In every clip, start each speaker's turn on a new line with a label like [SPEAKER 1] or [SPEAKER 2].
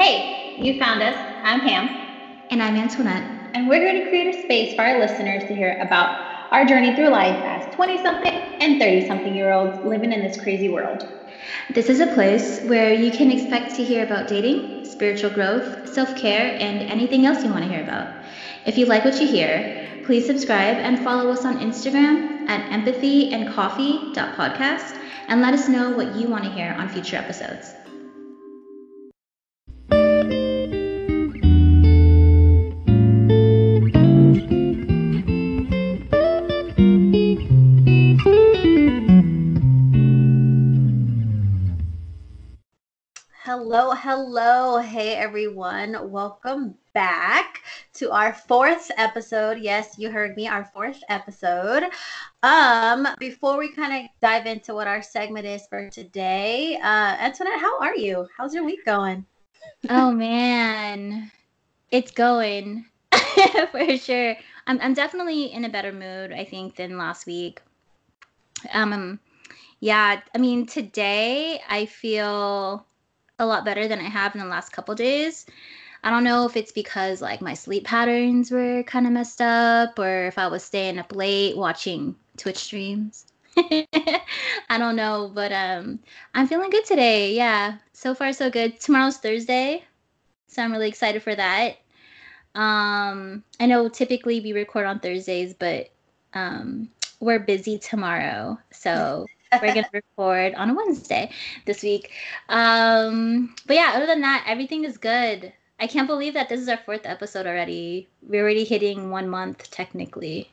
[SPEAKER 1] Hey, you found us. I'm Pam.
[SPEAKER 2] And I'm Antoinette.
[SPEAKER 1] And we're going to create a space for our listeners to hear about our journey through life as 20 something and 30 something year olds living in this crazy world.
[SPEAKER 2] This is a place where you can expect to hear about dating, spiritual growth, self care, and anything else you want to hear about. If you like what you hear, please subscribe and follow us on Instagram at empathyandcoffee.podcast and let us know what you want to hear on future episodes.
[SPEAKER 1] Hello. Hey, everyone. Welcome back to our fourth episode. Yes, you heard me, our fourth episode. Um, before we kind of dive into what our segment is for today, uh, Antoinette, how are you? How's your week going?
[SPEAKER 2] oh man, it's going for sure. I'm I'm definitely in a better mood, I think, than last week. Um, yeah, I mean, today I feel a lot better than I have in the last couple days. I don't know if it's because like my sleep patterns were kind of messed up or if I was staying up late watching Twitch streams. I don't know, but um I'm feeling good today. Yeah. So far so good. Tomorrow's Thursday. So I'm really excited for that. Um I know typically we record on Thursdays, but um we're busy tomorrow. So we're gonna record on a Wednesday this week. Um, but yeah, other than that, everything is good. I can't believe that this is our fourth episode already. We're already hitting one month technically.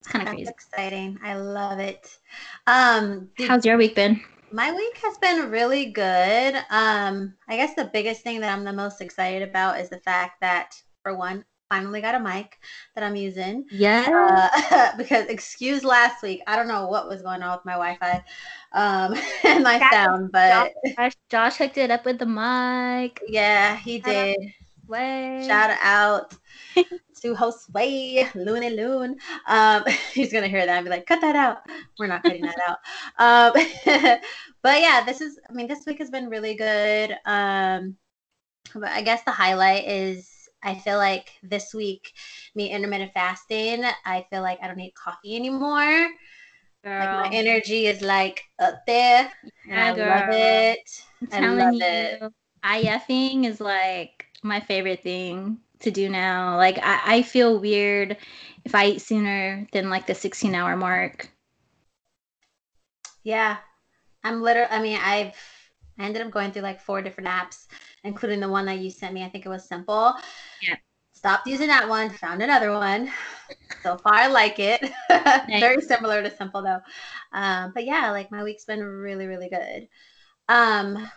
[SPEAKER 2] It's kind of crazy.
[SPEAKER 1] Exciting. I love it. Um,
[SPEAKER 2] did, How's your week been?
[SPEAKER 1] My week has been really good. Um, I guess the biggest thing that I'm the most excited about is the fact that, for one, finally got a mic that I'm using.
[SPEAKER 2] Yeah.
[SPEAKER 1] Uh, because excuse last week, I don't know what was going on with my Wi-Fi um, and my sound, but
[SPEAKER 2] Josh, Josh hooked it up with the mic.
[SPEAKER 1] Yeah, he did.
[SPEAKER 2] Way.
[SPEAKER 1] Shout out to host Way Looney Loon. Um, he's gonna hear that and be like, "Cut that out." We're not cutting that out. Um, but yeah, this is. I mean, this week has been really good. Um, but I guess the highlight is I feel like this week, me intermittent fasting, I feel like I don't need coffee anymore. Girl. Like my energy is like up there, and yeah, I love it. I'm I love
[SPEAKER 2] you, it. IFing is like my favorite thing to do now. Like I, I feel weird if I eat sooner than like the 16 hour mark.
[SPEAKER 1] Yeah, I'm literally. I mean, I've I ended up going through like four different apps including the one that you sent me. I think it was Simple.
[SPEAKER 2] Yeah.
[SPEAKER 1] Stopped using that one, found another one. So far, I like it. Nice. Very similar to Simple though. Um, but yeah, like my week's been really, really good. Um,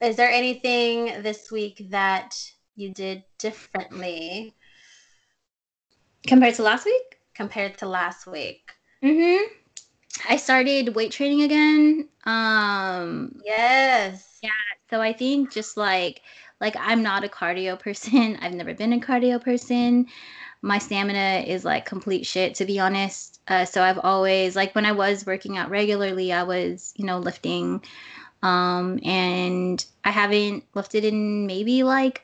[SPEAKER 1] is there anything this week that you did differently
[SPEAKER 2] compared to last week?
[SPEAKER 1] Compared to last week.
[SPEAKER 2] Mm hmm. I started weight training again. Um
[SPEAKER 1] Yes.
[SPEAKER 2] Yeah, so I think just like like I'm not a cardio person. I've never been a cardio person. My stamina is like complete shit to be honest. Uh, so I've always like when I was working out regularly, I was, you know, lifting um and I haven't lifted in maybe like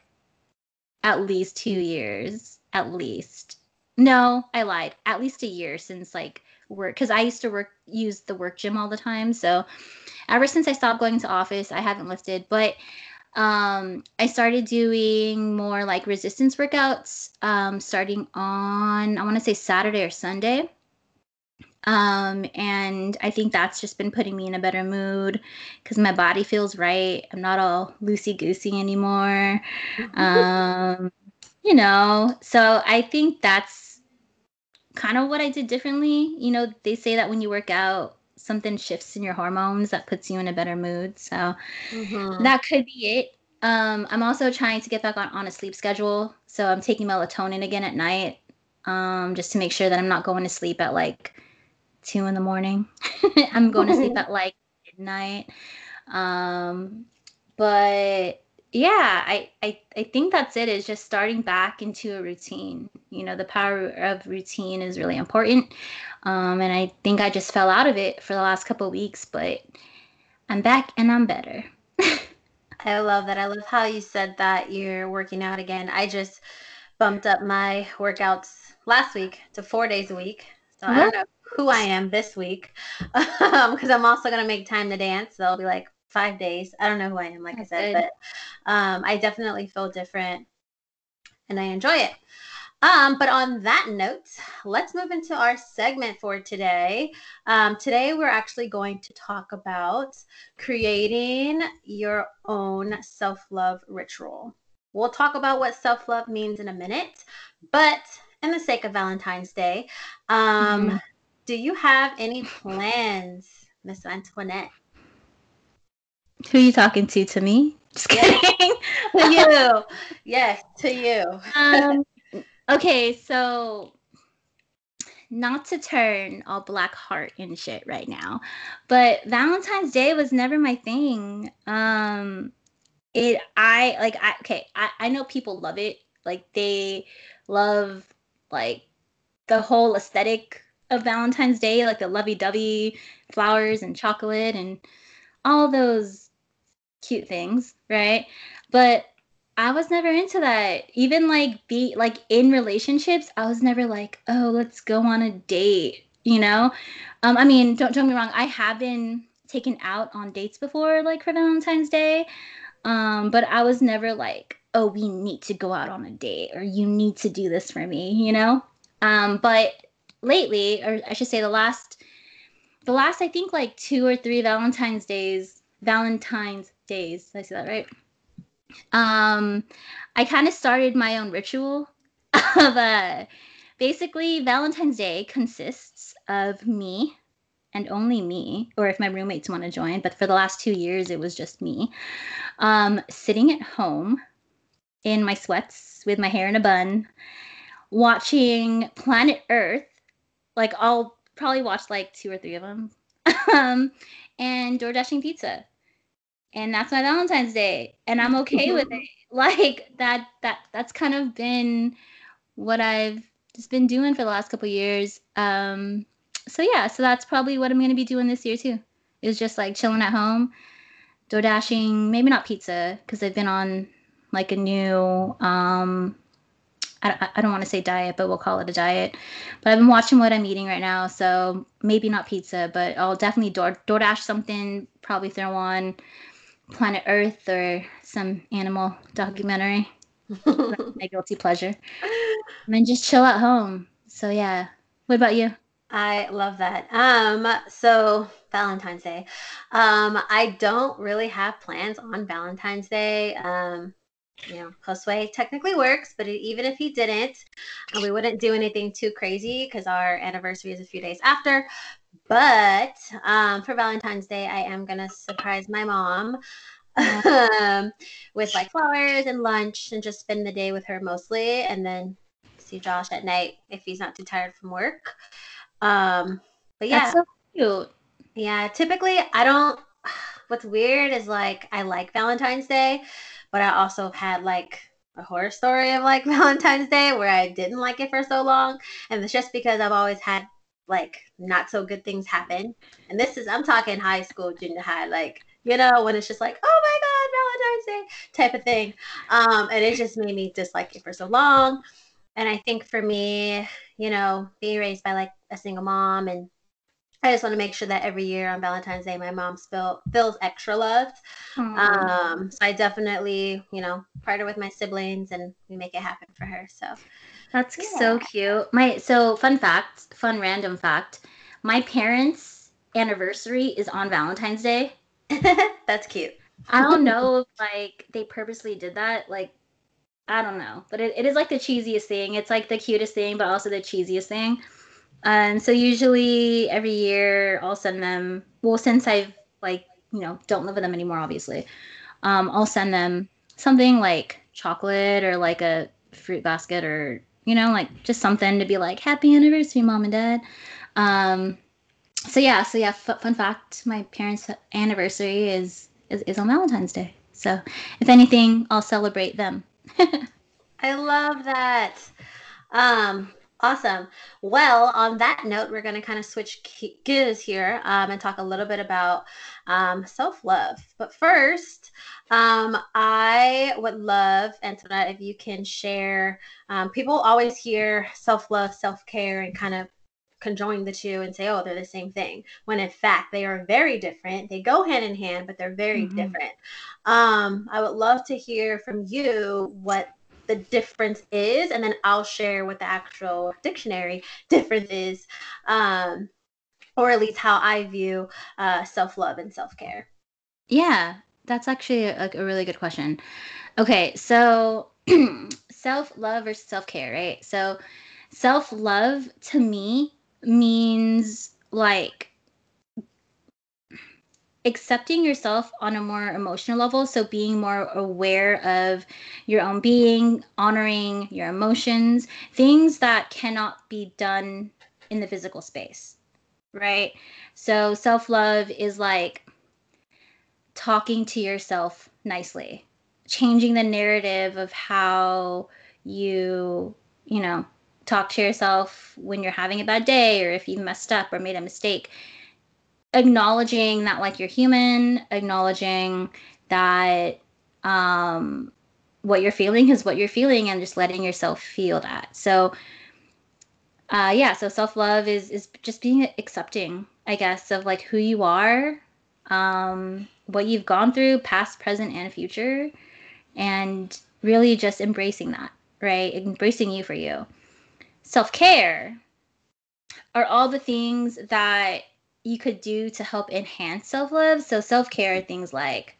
[SPEAKER 2] at least 2 years at least. No, I lied. At least a year since like work because I used to work use the work gym all the time. So ever since I stopped going to office, I haven't lifted, but um, I started doing more like resistance workouts um, starting on I want to say Saturday or Sunday. Um, and I think that's just been putting me in a better mood because my body feels right. I'm not all loosey goosey anymore. um, you know, so I think that's kind of what I did differently. You know, they say that when you work out, something shifts in your hormones that puts you in a better mood. So mm-hmm. that could be it. Um, I'm also trying to get back on, on a sleep schedule. So I'm taking melatonin again at night um, just to make sure that I'm not going to sleep at like two in the morning. I'm going to sleep at like midnight. Um, but yeah, I, I I think that's it. Is just starting back into a routine. You know, the power of routine is really important. Um, and I think I just fell out of it for the last couple weeks, but I'm back and I'm better.
[SPEAKER 1] I love that. I love how you said that you're working out again. I just bumped up my workouts last week to four days a week. So I don't know who I am this week because I'm also going to make time to dance. So i'll be like five days. I don't know who I am, like That's I said, good. but um, I definitely feel different and I enjoy it. Um, but on that note, let's move into our segment for today. Um, today, we're actually going to talk about creating your own self love ritual. We'll talk about what self love means in a minute, but in the sake of Valentine's Day, um, mm-hmm. do you have any plans, Miss Antoinette?
[SPEAKER 2] Who are you talking to? To me? Just
[SPEAKER 1] kidding. to you. Yes, to you.
[SPEAKER 2] Um, okay, so not to turn all black heart and shit right now, but Valentine's Day was never my thing. Um, it I like I okay, I, I know people love it. Like they love like the whole aesthetic of Valentine's Day, like the lovey dovey flowers and chocolate and all those cute things, right? But I was never into that. Even like be like in relationships, I was never like, oh, let's go on a date, you know? Um, I mean, don't don't me wrong, I have been taken out on dates before, like for Valentine's Day. Um, but I was never like, oh, we need to go out on a date or you need to do this for me, you know? Um, but lately, or I should say the last the last I think like two or three Valentine's days, Valentine's days. I see that right? Um, I kind of started my own ritual of uh, basically Valentine's Day consists of me and only me, or if my roommates want to join, but for the last two years it was just me, um, sitting at home in my sweats with my hair in a bun, watching Planet Earth. Like I'll probably watch like two or three of them, um, and door dashing pizza and that's my Valentine's Day, and I'm okay with it. Like that that that's kind of been what I've just been doing for the last couple years. Um, so yeah, so that's probably what I'm gonna be doing this year too. Is just like chilling at home, door dashing, maybe not pizza because I've been on like a new um, I, I don't want to say diet, but we'll call it a diet. But I've been watching what I'm eating right now, so maybe not pizza, but I'll definitely door DoorDash something. Probably throw on Planet Earth or some animal documentary. my guilty pleasure. And then just chill at home. So yeah. What about you?
[SPEAKER 1] I love that. Um, so Valentine's Day. Um, I don't really have plans on Valentine's Day. Um, you know, Josue technically works, but even if he didn't, we wouldn't do anything too crazy because our anniversary is a few days after. But um, for Valentine's Day, I am going to surprise my mom um, with like flowers and lunch and just spend the day with her mostly. And then see Josh at night if he's not too tired from work. Um, but yeah. That's so cute. Yeah, typically I don't. What's weird is like I like Valentine's Day, but I also had like a horror story of like Valentine's Day where I didn't like it for so long. And it's just because I've always had like not so good things happen. And this is I'm talking high school, junior high, like you know, when it's just like, oh my God, Valentine's Day type of thing. Um, and it just made me dislike it for so long. And I think for me, you know, being raised by like a single mom and I just want to make sure that every year on Valentine's Day, my mom feel, feels extra loved. Um, so I definitely, you know, partner with my siblings and we make it happen for her. So
[SPEAKER 2] that's yeah. so cute. My so fun fact, fun random fact. My parents' anniversary is on Valentine's Day.
[SPEAKER 1] That's cute.
[SPEAKER 2] I don't know if like they purposely did that. Like, I don't know, but it, it is like the cheesiest thing. It's like the cutest thing, but also the cheesiest thing. And so usually every year I'll send them. Well, since I've like you know don't live with them anymore, obviously, um, I'll send them something like chocolate or like a fruit basket or you know like just something to be like happy anniversary, mom and dad. Um, so yeah, so yeah, f- fun fact: my parents' anniversary is, is is on Valentine's Day. So if anything, I'll celebrate them.
[SPEAKER 1] I love that. Um, awesome. Well, on that note, we're going to kind of switch gears here um, and talk a little bit about um, self love. But first, Um, I would love, Antoinette, if you can share. Um, people always hear self love, self care, and kind of conjoin the two and say, oh, they're the same thing. When in fact, they are very different. They go hand in hand, but they're very mm-hmm. different. Um, I would love to hear from you what the difference is, and then I'll share what the actual dictionary difference is, um, or at least how I view uh, self love and self care.
[SPEAKER 2] Yeah, that's actually a, a really good question. Okay, so self love versus self care, right? So self love to me means like accepting yourself on a more emotional level. So being more aware of your own being, honoring your emotions, things that cannot be done in the physical space, right? So self love is like talking to yourself nicely, changing the narrative of how you, you know, talk to yourself when you're having a bad day or if you messed up or made a mistake. Acknowledging that, like, you're human, acknowledging that um, what you're feeling is what you're feeling, and just letting yourself feel that. So, uh, yeah, so self love is is just being accepting, I guess, of like who you are, um, what you've gone through, past, present, and future, and really just embracing that, right? Embracing you for you. Self care are all the things that you could do to help enhance self love. So, self care things like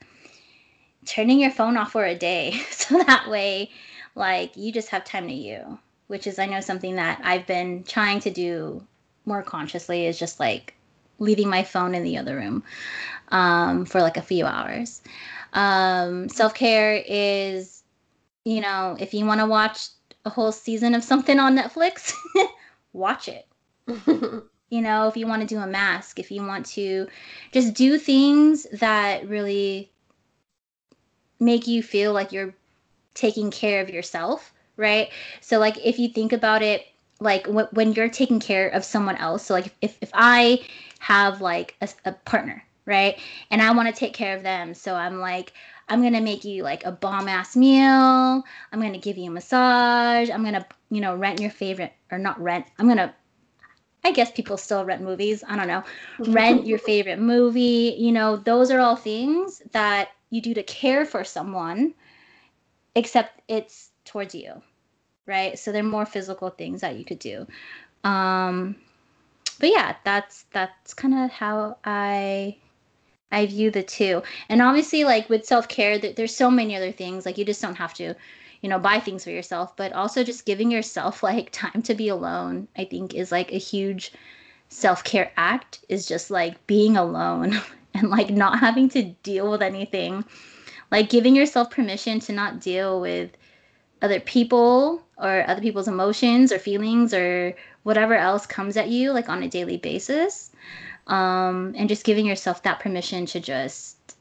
[SPEAKER 2] turning your phone off for a day so that way, like, you just have time to you, which is, I know, something that I've been trying to do more consciously is just like leaving my phone in the other room um, for like a few hours. Um, Self care is, you know, if you want to watch a whole season of something on Netflix, watch it. you know, if you want to do a mask, if you want to just do things that really make you feel like you're taking care of yourself, right? So, like, if you think about it, like when you're taking care of someone else, so like if, if I have like a, a partner right? And I want to take care of them. So I'm like, I'm gonna make you like a bomb ass meal. I'm gonna give you a massage. I'm gonna, you know, rent your favorite or not rent. I'm gonna I guess people still rent movies. I don't know. Rent your favorite movie. You know, those are all things that you do to care for someone, except it's towards you, right? So they're more physical things that you could do. Um, but yeah, that's that's kind of how I I view the two. And obviously, like with self care, there's so many other things. Like you just don't have to, you know, buy things for yourself, but also just giving yourself like time to be alone, I think is like a huge self care act, is just like being alone and like not having to deal with anything. Like giving yourself permission to not deal with other people or other people's emotions or feelings or whatever else comes at you like on a daily basis um, and just giving yourself that permission to just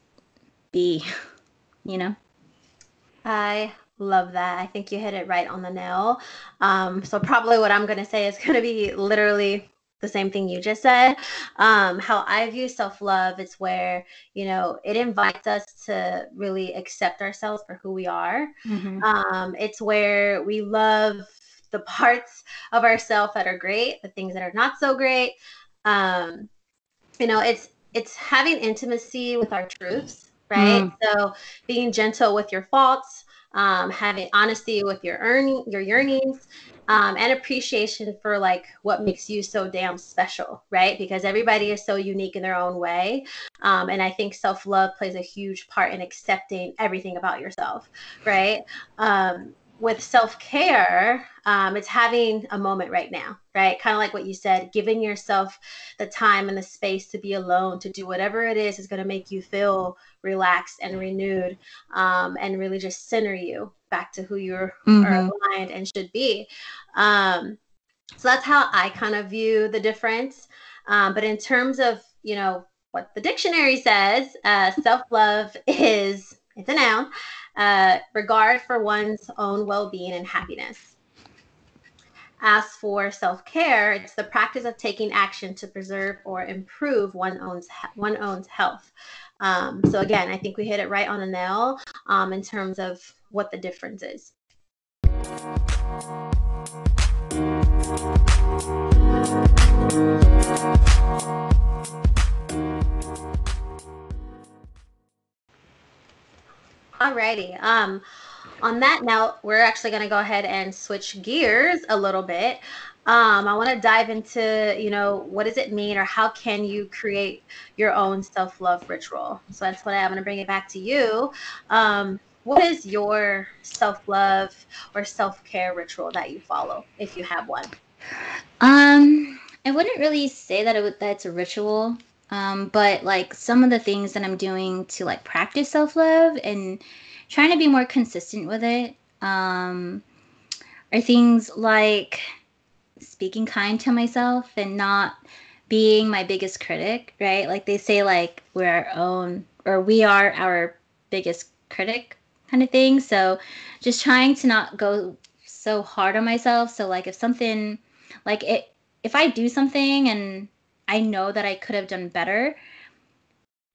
[SPEAKER 2] be, you know?
[SPEAKER 1] I love that. I think you hit it right on the nail. Um, so, probably what I'm going to say is going to be literally the same thing you just said. Um, how I view self love is where, you know, it invites us to really accept ourselves for who we are. Mm-hmm. Um, it's where we love the parts of ourselves that are great, the things that are not so great. Um, you know it's it's having intimacy with our truths right mm. so being gentle with your faults um, having honesty with your earning your yearnings um, and appreciation for like what makes you so damn special right? Because everybody is so unique in their own way um, and i think self-love plays a huge part in accepting everything about yourself right? Um, with self care, um, it's having a moment right now, right? Kind of like what you said, giving yourself the time and the space to be alone, to do whatever it is is going to make you feel relaxed and renewed, um, and really just center you back to who you mm-hmm. are aligned and should be. Um, so that's how I kind of view the difference. Um, but in terms of you know what the dictionary says, uh, self love is it's a noun uh, regard for one's own well being and happiness. As for self care, it's the practice of taking action to preserve or improve one own's, one own's health. Um, so again, I think we hit it right on the nail um, in terms of what the difference is. Alrighty. Um, on that note, we're actually going to go ahead and switch gears a little bit. Um, I want to dive into, you know, what does it mean or how can you create your own self love ritual? So that's what I, am going to bring it back to you. Um, what is your self love or self care ritual that you follow if you have one?
[SPEAKER 2] Um, I wouldn't really say that it that's a ritual. Um, but like some of the things that I'm doing to like practice self love and trying to be more consistent with it um, are things like speaking kind to myself and not being my biggest critic, right? Like they say, like we're our own or we are our biggest critic kind of thing. So just trying to not go so hard on myself. So like if something like it, if I do something and I know that I could have done better,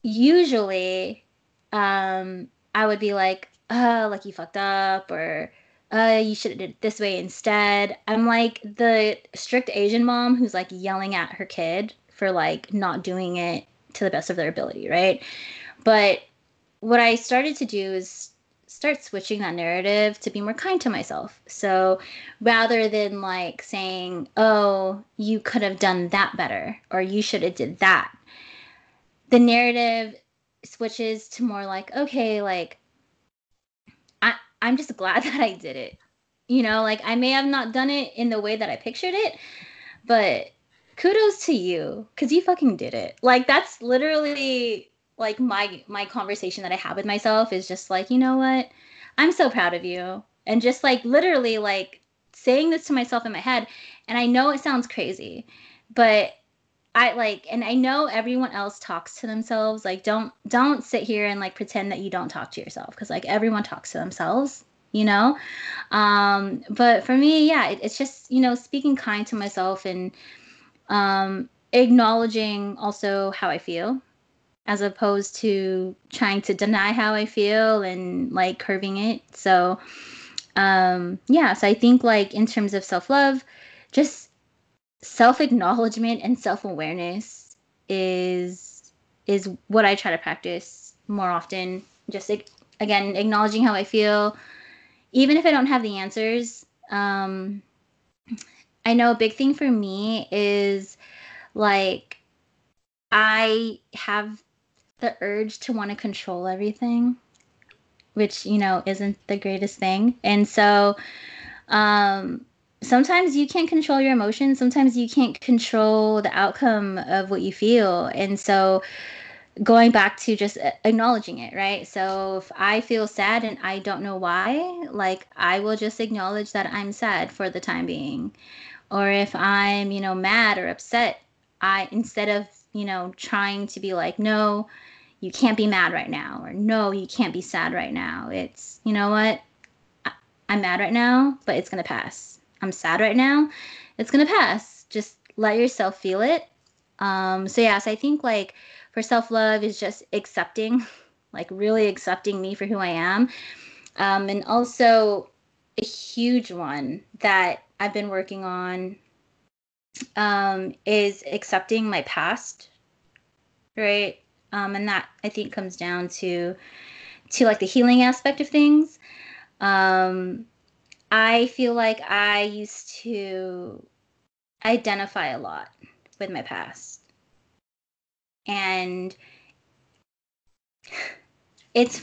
[SPEAKER 2] usually um, I would be like, oh, like you fucked up or uh, you should have did it this way instead. I'm like the strict Asian mom who's like yelling at her kid for like not doing it to the best of their ability, right? But what I started to do is start switching that narrative to be more kind to myself. So rather than like saying, "Oh, you could have done that better," or "You should have did that," the narrative switches to more like, "Okay, like I, I'm just glad that I did it. You know, like I may have not done it in the way that I pictured it, but kudos to you cuz you fucking did it. Like that's literally like my my conversation that I have with myself is just like, you know what? I'm so proud of you. And just like literally like saying this to myself in my head and I know it sounds crazy, but I like and I know everyone else talks to themselves. Like don't don't sit here and like pretend that you don't talk to yourself cuz like everyone talks to themselves, you know? Um but for me, yeah, it, it's just, you know, speaking kind to myself and um acknowledging also how I feel as opposed to trying to deny how I feel and like curving it. So um yeah, so I think like in terms of self-love, just self acknowledgement and self awareness is is what I try to practice more often. Just again, acknowledging how I feel, even if I don't have the answers. Um, I know a big thing for me is like I have the urge to want to control everything, which you know isn't the greatest thing, and so um sometimes you can't control your emotions sometimes you can't control the outcome of what you feel. And so going back to just acknowledging it right? So if i feel sad and i don't know why like i will just acknowledge that i'm sad for the time being. Or if i'm you know mad or upset i instead of you know trying to be like no you can't be mad right now or no you can't be sad right now it's you know what I, i'm mad right now but it's going to pass I'm sad right now, it's gonna pass. Just let yourself feel it. Um, so yes, I think like for self love is just accepting, like really accepting me for who I am, um, and also a huge one that I've been working on um, is accepting my past, right? Um, and that I think comes down to to like the healing aspect of things. Um, I feel like I used to identify a lot with my past. And it's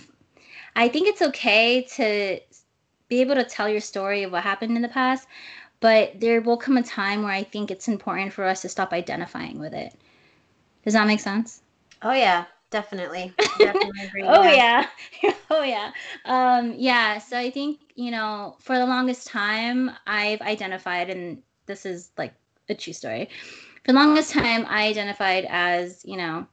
[SPEAKER 2] I think it's okay to be able to tell your story of what happened in the past, but there will come a time where I think it's important for us to stop identifying with it. Does that make sense?
[SPEAKER 1] Oh yeah definitely. definitely
[SPEAKER 2] oh yeah. oh yeah. Um, yeah. So I think, you know, for the longest time I've identified and this is like a true story. For the longest time I identified as, you know,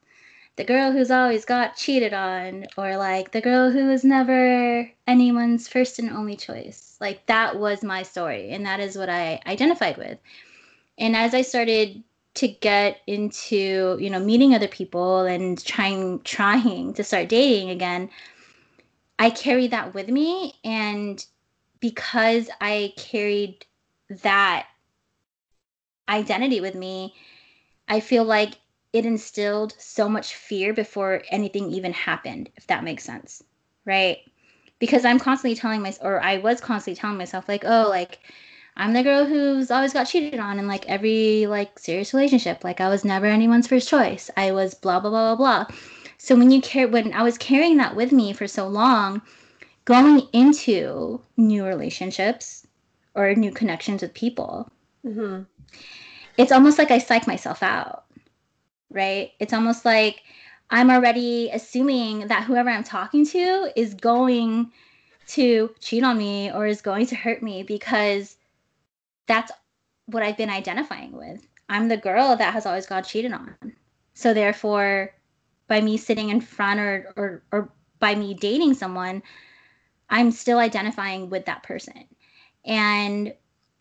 [SPEAKER 2] the girl who's always got cheated on or like the girl who was never anyone's first and only choice. Like that was my story and that is what I identified with. And as I started to get into you know meeting other people and trying trying to start dating again i carried that with me. And because i carried that identity with me i feel like it instilled so much fear before anything even happened if that makes sense right? Because i'm constantly telling myself or i was constantly telling myself like oh like I'm the girl who's always got cheated on in like every like serious relationship. Like I was never anyone's first choice. I was blah blah blah blah blah. So when you care when I was carrying that with me for so long, going into new relationships or new connections with people, mm-hmm. it's almost like I psych myself out. Right? It's almost like I'm already assuming that whoever I'm talking to is going to cheat on me or is going to hurt me because that's what I've been identifying with. I'm the girl that has always got cheated on. So therefore, by me sitting in front or or or by me dating someone, I'm still identifying with that person. And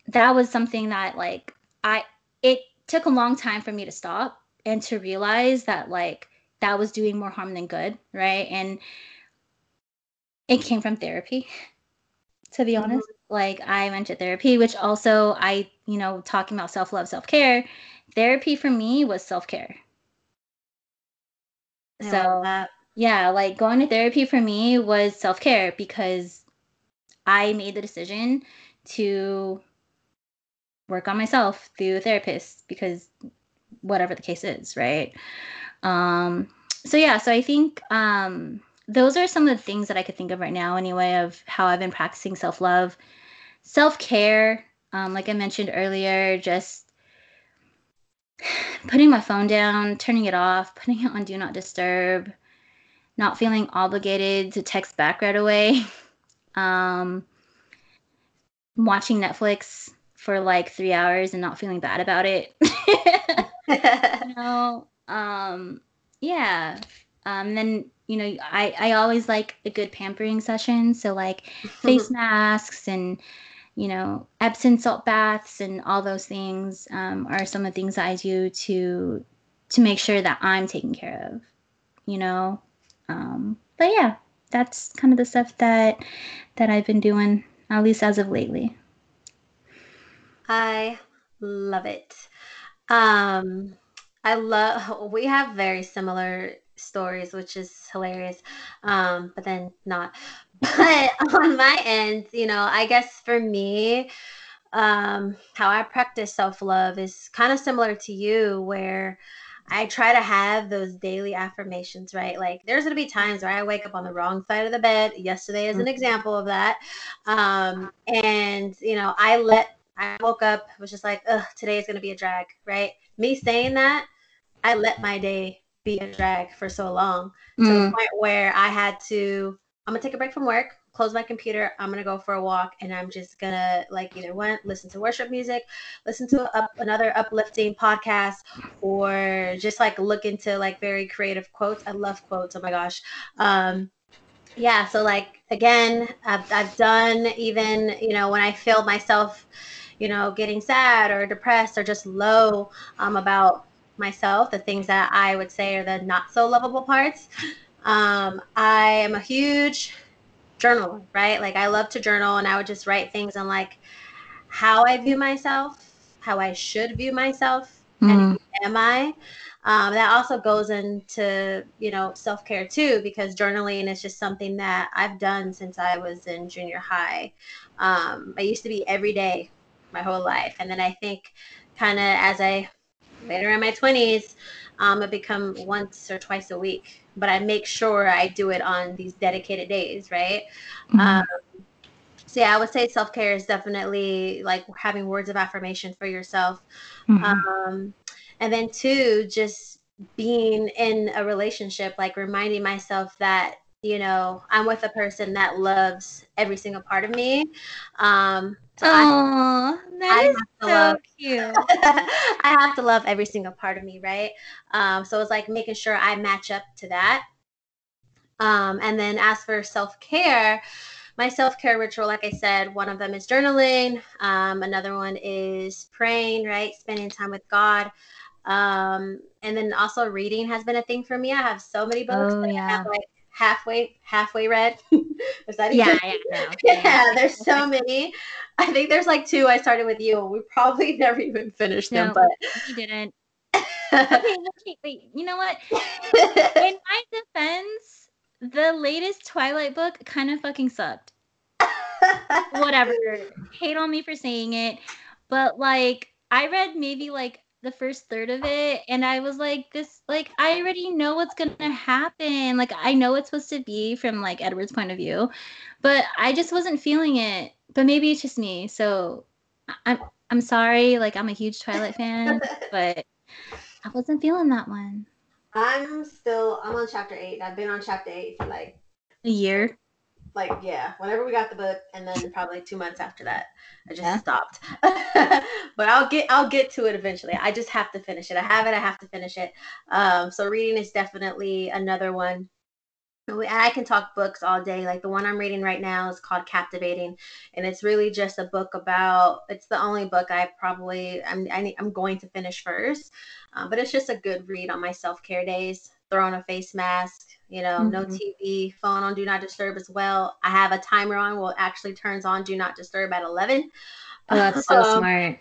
[SPEAKER 2] that was something that like I it took a long time for me to stop and to realize that like that was doing more harm than good, right? And it came from therapy, to be honest like I went to therapy, which also I, you know, talking about self love, self care, therapy for me was self care. So, yeah, like going to therapy for me was self care because I made the decision to work on myself through a therapist because whatever the case is, right? Um, so yeah, so I think um, those are some of the things that I could think of right now, anyway, of how I've been practicing self love. Self care, um, like I mentioned earlier, just putting my phone down, turning it off, putting it on Do Not Disturb, not feeling obligated to text back right away, um, watching Netflix for like three hours and not feeling bad about it. you know, um, yeah. Um, then you know, I, I always like a good pampering session. So like face masks and, you know, Epsom salt baths and all those things um, are some of the things that I do to to make sure that I'm taken care of, you know. Um, but yeah, that's kind of the stuff that that I've been doing, at least as of lately.
[SPEAKER 1] I love it. Um, I love. We have very similar stories, which is hilarious. Um, but then not. But on my end, you know, I guess for me, um, how I practice self love is kind of similar to you, where I try to have those daily affirmations, right? Like there's going to be times where I wake up on the wrong side of the bed. Yesterday is an mm-hmm. example of that. Um, and, you know, I let, I woke up, was just like, ugh, today is going to be a drag, right? Me saying that, I let my day be a drag for so long mm. to the mm. point where I had to, I'm gonna take a break from work, close my computer, I'm gonna go for a walk, and I'm just gonna like either one, listen to worship music, listen to up, another uplifting podcast, or just like look into like very creative quotes. I love quotes. Oh my gosh. Um, yeah. So like again, I've I've done even you know when I feel myself, you know, getting sad or depressed or just low um, about myself, the things that I would say are the not so lovable parts. Um, I am a huge journaler, right? Like I love to journal and I would just write things on like how I view myself, how I should view myself, mm. and am I. Um, that also goes into you know self care too because journaling is just something that I've done since I was in junior high. Um, I used to be every day my whole life, and then I think kind of as I later in my 20s, um, I become once or twice a week, but I make sure I do it on these dedicated days, right? Mm-hmm. Um, so yeah, I would say self care is definitely like having words of affirmation for yourself, mm-hmm. um, and then two, just being in a relationship, like reminding myself that you know I'm with a person that loves every single part of me. Um,
[SPEAKER 2] Aww, that is so love, cute.
[SPEAKER 1] I have to love every single part of me, right? Um, so it's like making sure I match up to that. Um, and then as for self care, my self care ritual, like I said, one of them is journaling. Um, another one is praying, right? Spending time with God. Um, and then also reading has been a thing for me. I have so many books
[SPEAKER 2] Oh
[SPEAKER 1] that I
[SPEAKER 2] yeah.
[SPEAKER 1] have like halfway halfway read. Is that
[SPEAKER 2] Yeah, yeah,
[SPEAKER 1] yeah,
[SPEAKER 2] Yeah.
[SPEAKER 1] there's so many. I think there's like two I started with you. We probably never even finished them,
[SPEAKER 2] but we didn't. Okay, okay, wait. You know what? In my defense, the latest Twilight book kind of fucking sucked. Whatever. Hate on me for saying it. But like I read maybe like the first third of it and I was like this like I already know what's going to happen. Like I know it's supposed to be from like Edward's point of view, but I just wasn't feeling it. But maybe it's just me. So I'm I'm sorry. Like I'm a huge Twilight fan, but I wasn't feeling that one.
[SPEAKER 1] I'm still I'm on chapter eight. I've been on chapter eight for like
[SPEAKER 2] A year.
[SPEAKER 1] Like yeah, whenever we got the book, and then probably two months after that, I just
[SPEAKER 2] Yeah.
[SPEAKER 1] stopped. but I'll get I'll get to it eventually. I just have to finish it. I have it. I have to finish it. Um, so reading is definitely another one. And I can talk books all day. Like the one I'm reading right now is called Captivating, and it's really just a book about. It's the only book I probably I'm I need, I'm going to finish first, um, but it's just a good read on my self care days. Throw on a face mask, you know, no
[SPEAKER 2] Mhm.
[SPEAKER 1] TV, phone on do not disturb as well. I have a timer on. Well, it actually turns on do not disturb at eleven.
[SPEAKER 2] Oh, that's so
[SPEAKER 1] Um,
[SPEAKER 2] smart.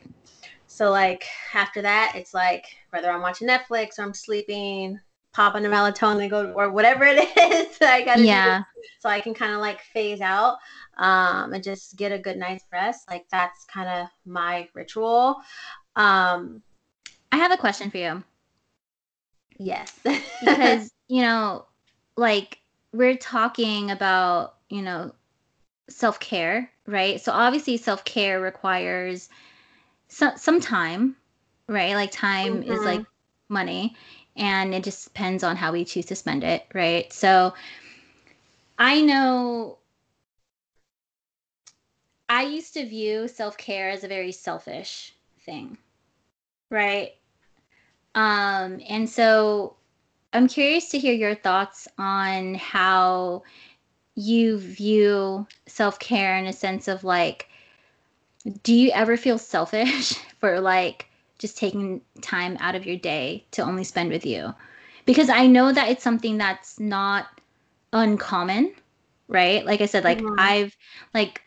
[SPEAKER 1] so like after that, it's like whether I'm watching Netflix or I'm sleeping, popping the melatonin, go or whatever it is I gotta
[SPEAKER 2] Yeah.
[SPEAKER 1] do, so I can kind of like phase out um, and just get a good night's rest. Like that's kind of my ritual. Um,
[SPEAKER 2] I have a question for you
[SPEAKER 1] yes,
[SPEAKER 2] because, you know, like we're talking about, you know, self care, right? So obviously, self care requires some, some time, right? Like, time is
[SPEAKER 1] Mhm.
[SPEAKER 2] like money and it just depends on how we choose to spend it, right? So I know I used to view self care as a very selfish thing, right? Um, and so I'm curious to hear your thoughts on how you view self care in a sense of like, do you ever feel selfish for like just taking time out of your day to only spend with you? Because I know that it's something that's not uncommon, right? Like I said, like
[SPEAKER 1] Mhm.
[SPEAKER 2] I've like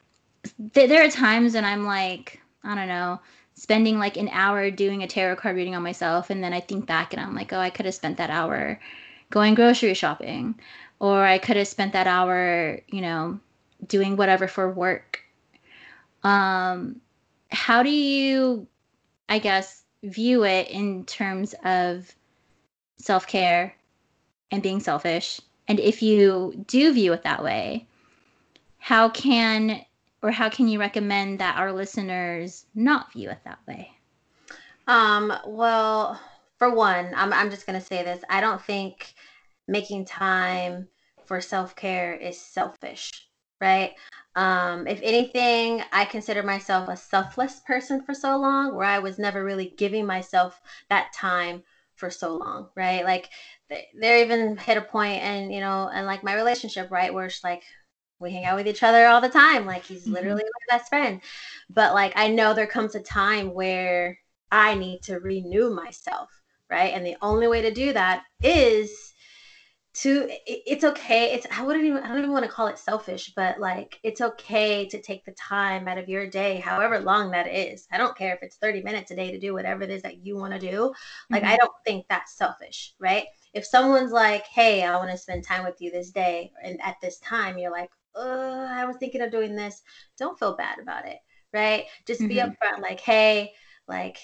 [SPEAKER 2] th- there are times when I'm like, I don't know, spending like an hour doing a tarot card reading on myself, and then I think back and I'm like, oh, I could have spent that hour going grocery shopping, or I could have spent that hour, you know, doing whatever for work. Um, how do you, I guess, view it in terms of self care and being selfish? And if you do view it that way, how can or how can you recommend that our listeners not view it that way?
[SPEAKER 1] Um, well, for one, I'm I'm just gonna say this. I don't think making time for self-care is selfish, right? Um, if anything, I consider myself a selfless person for so long, where I was never really giving myself that time for so long, right? Like th- there even hit a point and you know, and like my relationship, right, where it's like we hang out with each other all the time. Like he's
[SPEAKER 2] Mhm.
[SPEAKER 1] literally my best friend. But like I know there comes a time where I need to renew myself, right? And the only way to do that is to it's okay. It's I wouldn't even I don't even want to call it selfish, but like it's okay to take the time out of your day, however long that is. I don't care if it's 30 minutes a day to do whatever it is that you want to do. Like I don't think that's selfish, right? If someone's like, "Hey, I want to spend time with you this day," and at this time you're like, "Uh, I was thinking of doing this." Don't feel bad about it, right? Just be
[SPEAKER 2] Mhm.
[SPEAKER 1] upfront, like, "Hey, like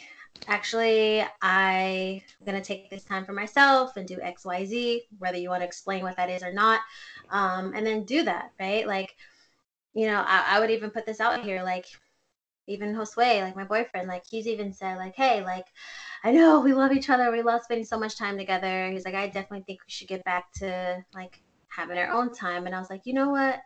[SPEAKER 1] actually i'm going to take this time for myself and do xyz whether you want to explain what that is or not um, and then do that right like you know I, I would even put this out here like even josue like my boyfriend like he's even said like hey like i know we love each other we love spending so much time together he's like i definitely think we should get back to like having our own time and i was like you know what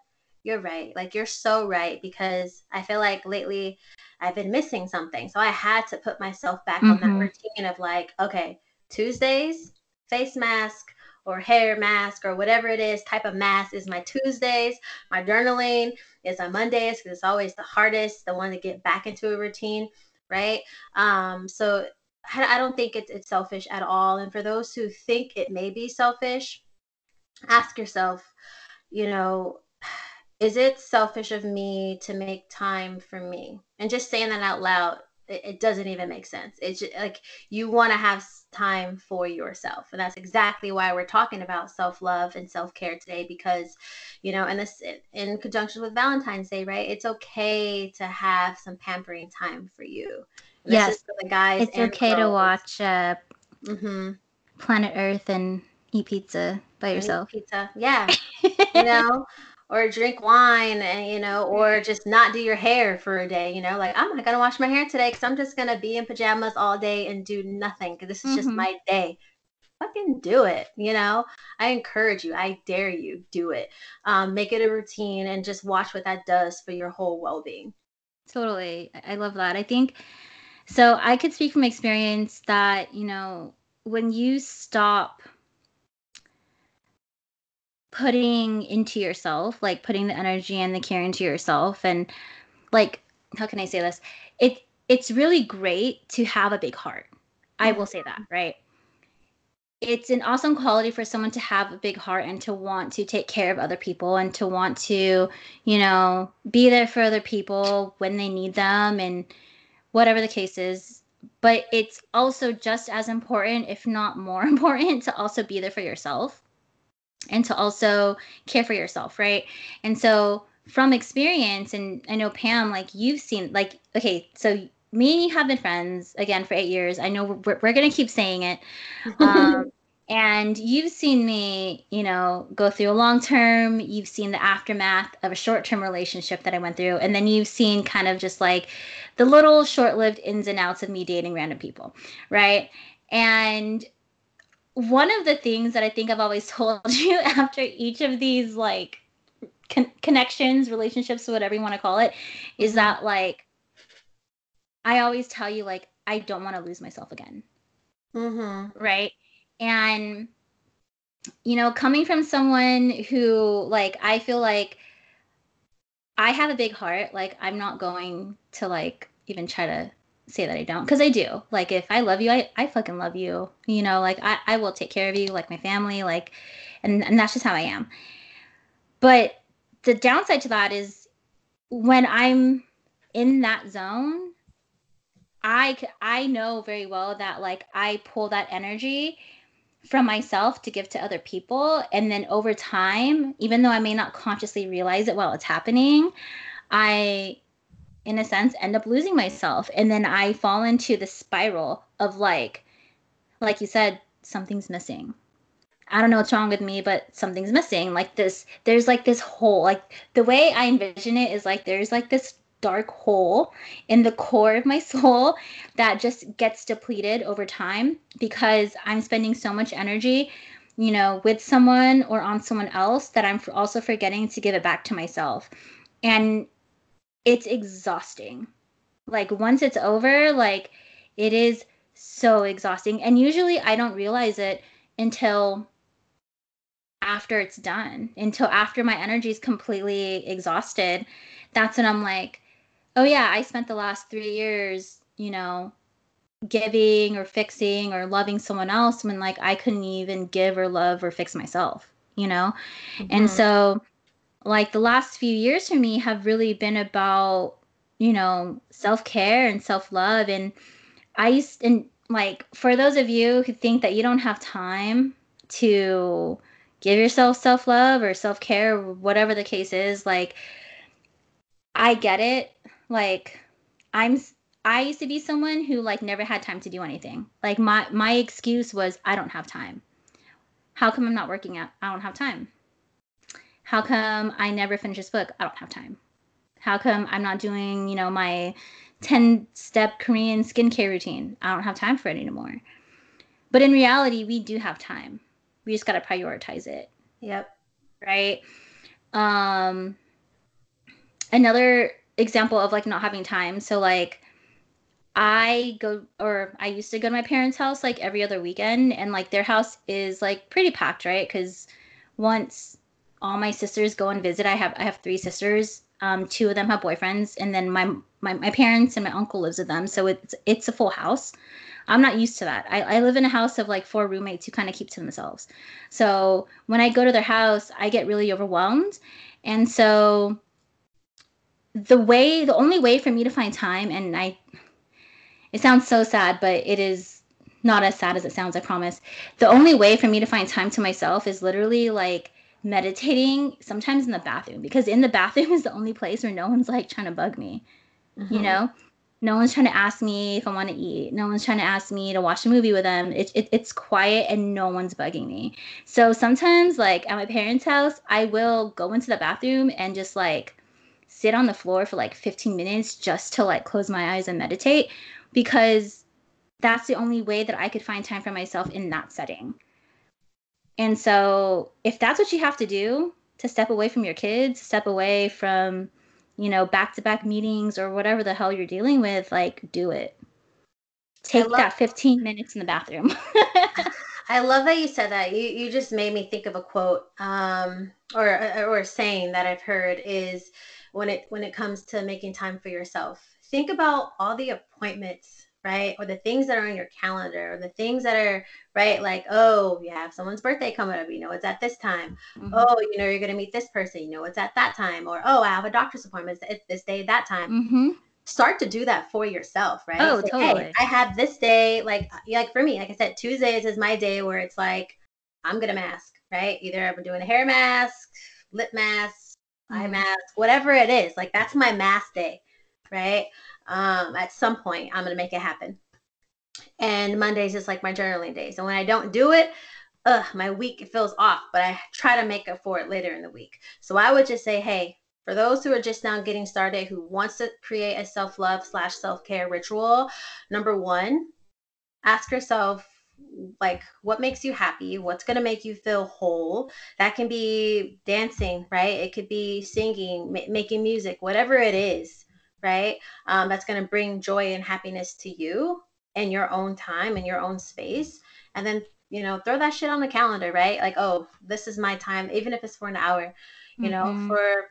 [SPEAKER 1] you're right like you're so right because i feel like lately I've been missing something. So I had to put myself back on that
[SPEAKER 2] Mhm.
[SPEAKER 1] routine of like, okay, Tuesdays, face mask or hair mask or whatever it is, type of mask is my Tuesdays. My journaling is on Mondays because it's always the hardest, the one to get back into a routine, right? Um, so I don't think it's it's selfish at all. And for those who think it may be selfish, ask yourself, you know, is it selfish of me to make time for me? And just saying that out loud, it, it doesn't even make sense. It's just, like you want to have time for yourself. And that's exactly why we're talking about self-love and self-care today because, you know, and this in conjunction with Valentine's Day, right? It's okay to have some pampering time for you.
[SPEAKER 2] And yes. the guys. It's okay girls. to watch uh, mm-hmm. Planet Earth and eat pizza by yourself.
[SPEAKER 1] Pizza. Yeah. you know, or drink wine and you know or just not do your hair for a day you know like i'm not gonna wash my hair today because i'm just gonna be in pajamas all day and do nothing because this is mm-hmm. just my day. Fucking do it you know? I encourage you i dare you do it. Um, make it a routine and just watch what that does for your whole well-being.
[SPEAKER 2] Totally i love that. I think so i could speak from experience that you know when you stop putting into yourself, like putting the energy and the care into yourself and like how can I say this? It it's really great to have a big heart. I will say that, mm-hmm. right? It's an awesome quality for someone to have a big heart and to want to take care of other people and to want to, you know, be there for other people when they need them and whatever the case is. But it's also just as important, if not more important, to also be there for yourself and to also care for yourself, right? And so from experience, and I know Pam, like you've seen, like, okay, so me and you have been friends again for eight years. I know we're, we're going to keep saying it. Um, and you've seen me, you know, go through a long term, you've seen the aftermath of a short term relationship that I went through, and then you've seen kind of just like the little short lived ins and outs of me dating random people, right? And one of the things that I think I've always told you after each of these like con- connections, relationships, whatever you want to call it, is mm-hmm. that like I always tell you like I don't want to lose myself again. Mm-hmm. Right. And you know, coming from someone who like I feel like I have a big heart, like I'm not going to like even try to say that I don't because I do. Like if I love you, I, I fucking love you. You know, like I, I will take care of you like my family, like and, and that's just how I am. But the downside to that is when I'm in that zone, I I know very well that like I pull that energy from myself to give to other people and then over time, even though I may not consciously realize it while it's happening, I in a sense end up losing myself. And then i fall into the spiral of like like you said something's missing. I don't know what's wrong with me but something's missing. Like this there's like this hole. Like the way i envision it is like there's like this dark hole in the core of my soul that just gets depleted over time because i'm spending so much energy you know with someone or on someone else that i'm also forgetting to give it back to myself. And it's exhausting. Like once it's over, like it is so exhausting. And usually I don't realize it until after it's done, until after my energy is completely exhausted. That's when I'm like, oh yeah, I spent the last three years, you know, giving or fixing or loving someone else when like I couldn't even give or love or fix myself, you know? Mm-hmm. And so like the last few years for me have really been about you know self-care and self-love. And i used and like for those of you who think that you don't have time to give yourself self-love or self-care or whatever the case is like i get it. Like i'm i used to be someone who like never had time to do anything. Like my my excuse was i don't have time. How come i'm not working out? I don't have time how come I never finish this book? I don't have time. How come I'm not doing, you know, my 10 step Korean skincare routine? I don't have time for it anymore. But in reality, we do have time. We just got to prioritize it.
[SPEAKER 1] Yep.
[SPEAKER 2] Right. Um, another example of like not having time. So, like, I go or I used to go to my parents' house like every other weekend, and like their house is like pretty packed, right? Because once all my sisters go and visit. I have I have three sisters. Um, two of them have boyfriends, and then my, my my parents and my uncle lives with them, so it's it's a full house. I'm not used to that. I, I live in a house of like four roommates who kind of keep to themselves. So when I go to their house, I get really overwhelmed. And so the way, the only way for me to find time, and I, it sounds so sad, but it is not as sad as it sounds, I promise. The only way for me to find time to myself is literally like meditating sometimes in the bathroom because in the bathroom is the only place where no one's like trying to bug me. Mm-hmm. You know? No one's trying to ask me if I want to eat. No one's trying to ask me to watch a movie with them. It, it, it's quiet and no one's bugging me. So sometimes, like at my parents' house, I will go into the bathroom and just like sit on the floor for like 15 minutes just to like close my eyes and meditate because that's the only way that I could find time for myself in that setting. And so, if that's what you have to do to step away from your kids, step away from you know, back to back meetings or whatever the hell you're dealing with, like do it. Take love- that 15 minutes in the bathroom.
[SPEAKER 1] I love that you said that. You you just made me think of a quote um, or or a saying that I've heard is when it when it comes to making time for yourself. Think about all the appointments right? Or the things that are on your calendar, or the things that are right, like, oh, you have someone's birthday coming up, you know, it's at this time. Mm-hmm. Oh, you know, you're going to meet this person, you know, it's at that time. Or, oh, I have a doctor's appointment, it's this day, that time. Mm-hmm. Start to do that for yourself, right?
[SPEAKER 2] Oh, Say, totally.
[SPEAKER 1] Hey, I have this day, like, like for me, like I said, Tuesdays is my day where it's like, I'm going to mask, right? Either I'm doing a hair mask, lip mask, eye mm-hmm. mask, whatever it is. Like, that's my mask day, right? Um, at some point i'm going to make it happen. And mondays is like my journaling days. And when i don't do it ugh, my week feels off but i try to make up for it later in the week. So i would just say hey for those who are just now getting started who wants to create a self-love slash self-care ritual number one ask yourself like what makes you happy? What's going to make you feel whole? That can be dancing right? It could be singing ma- making music whatever it is right? Um, that's going to bring joy and happiness to you in your own time in your own space. And then, you know, throw that shit on the calendar, right? Like, oh, this is my time, even if it's for an hour, you mm-hmm. know, for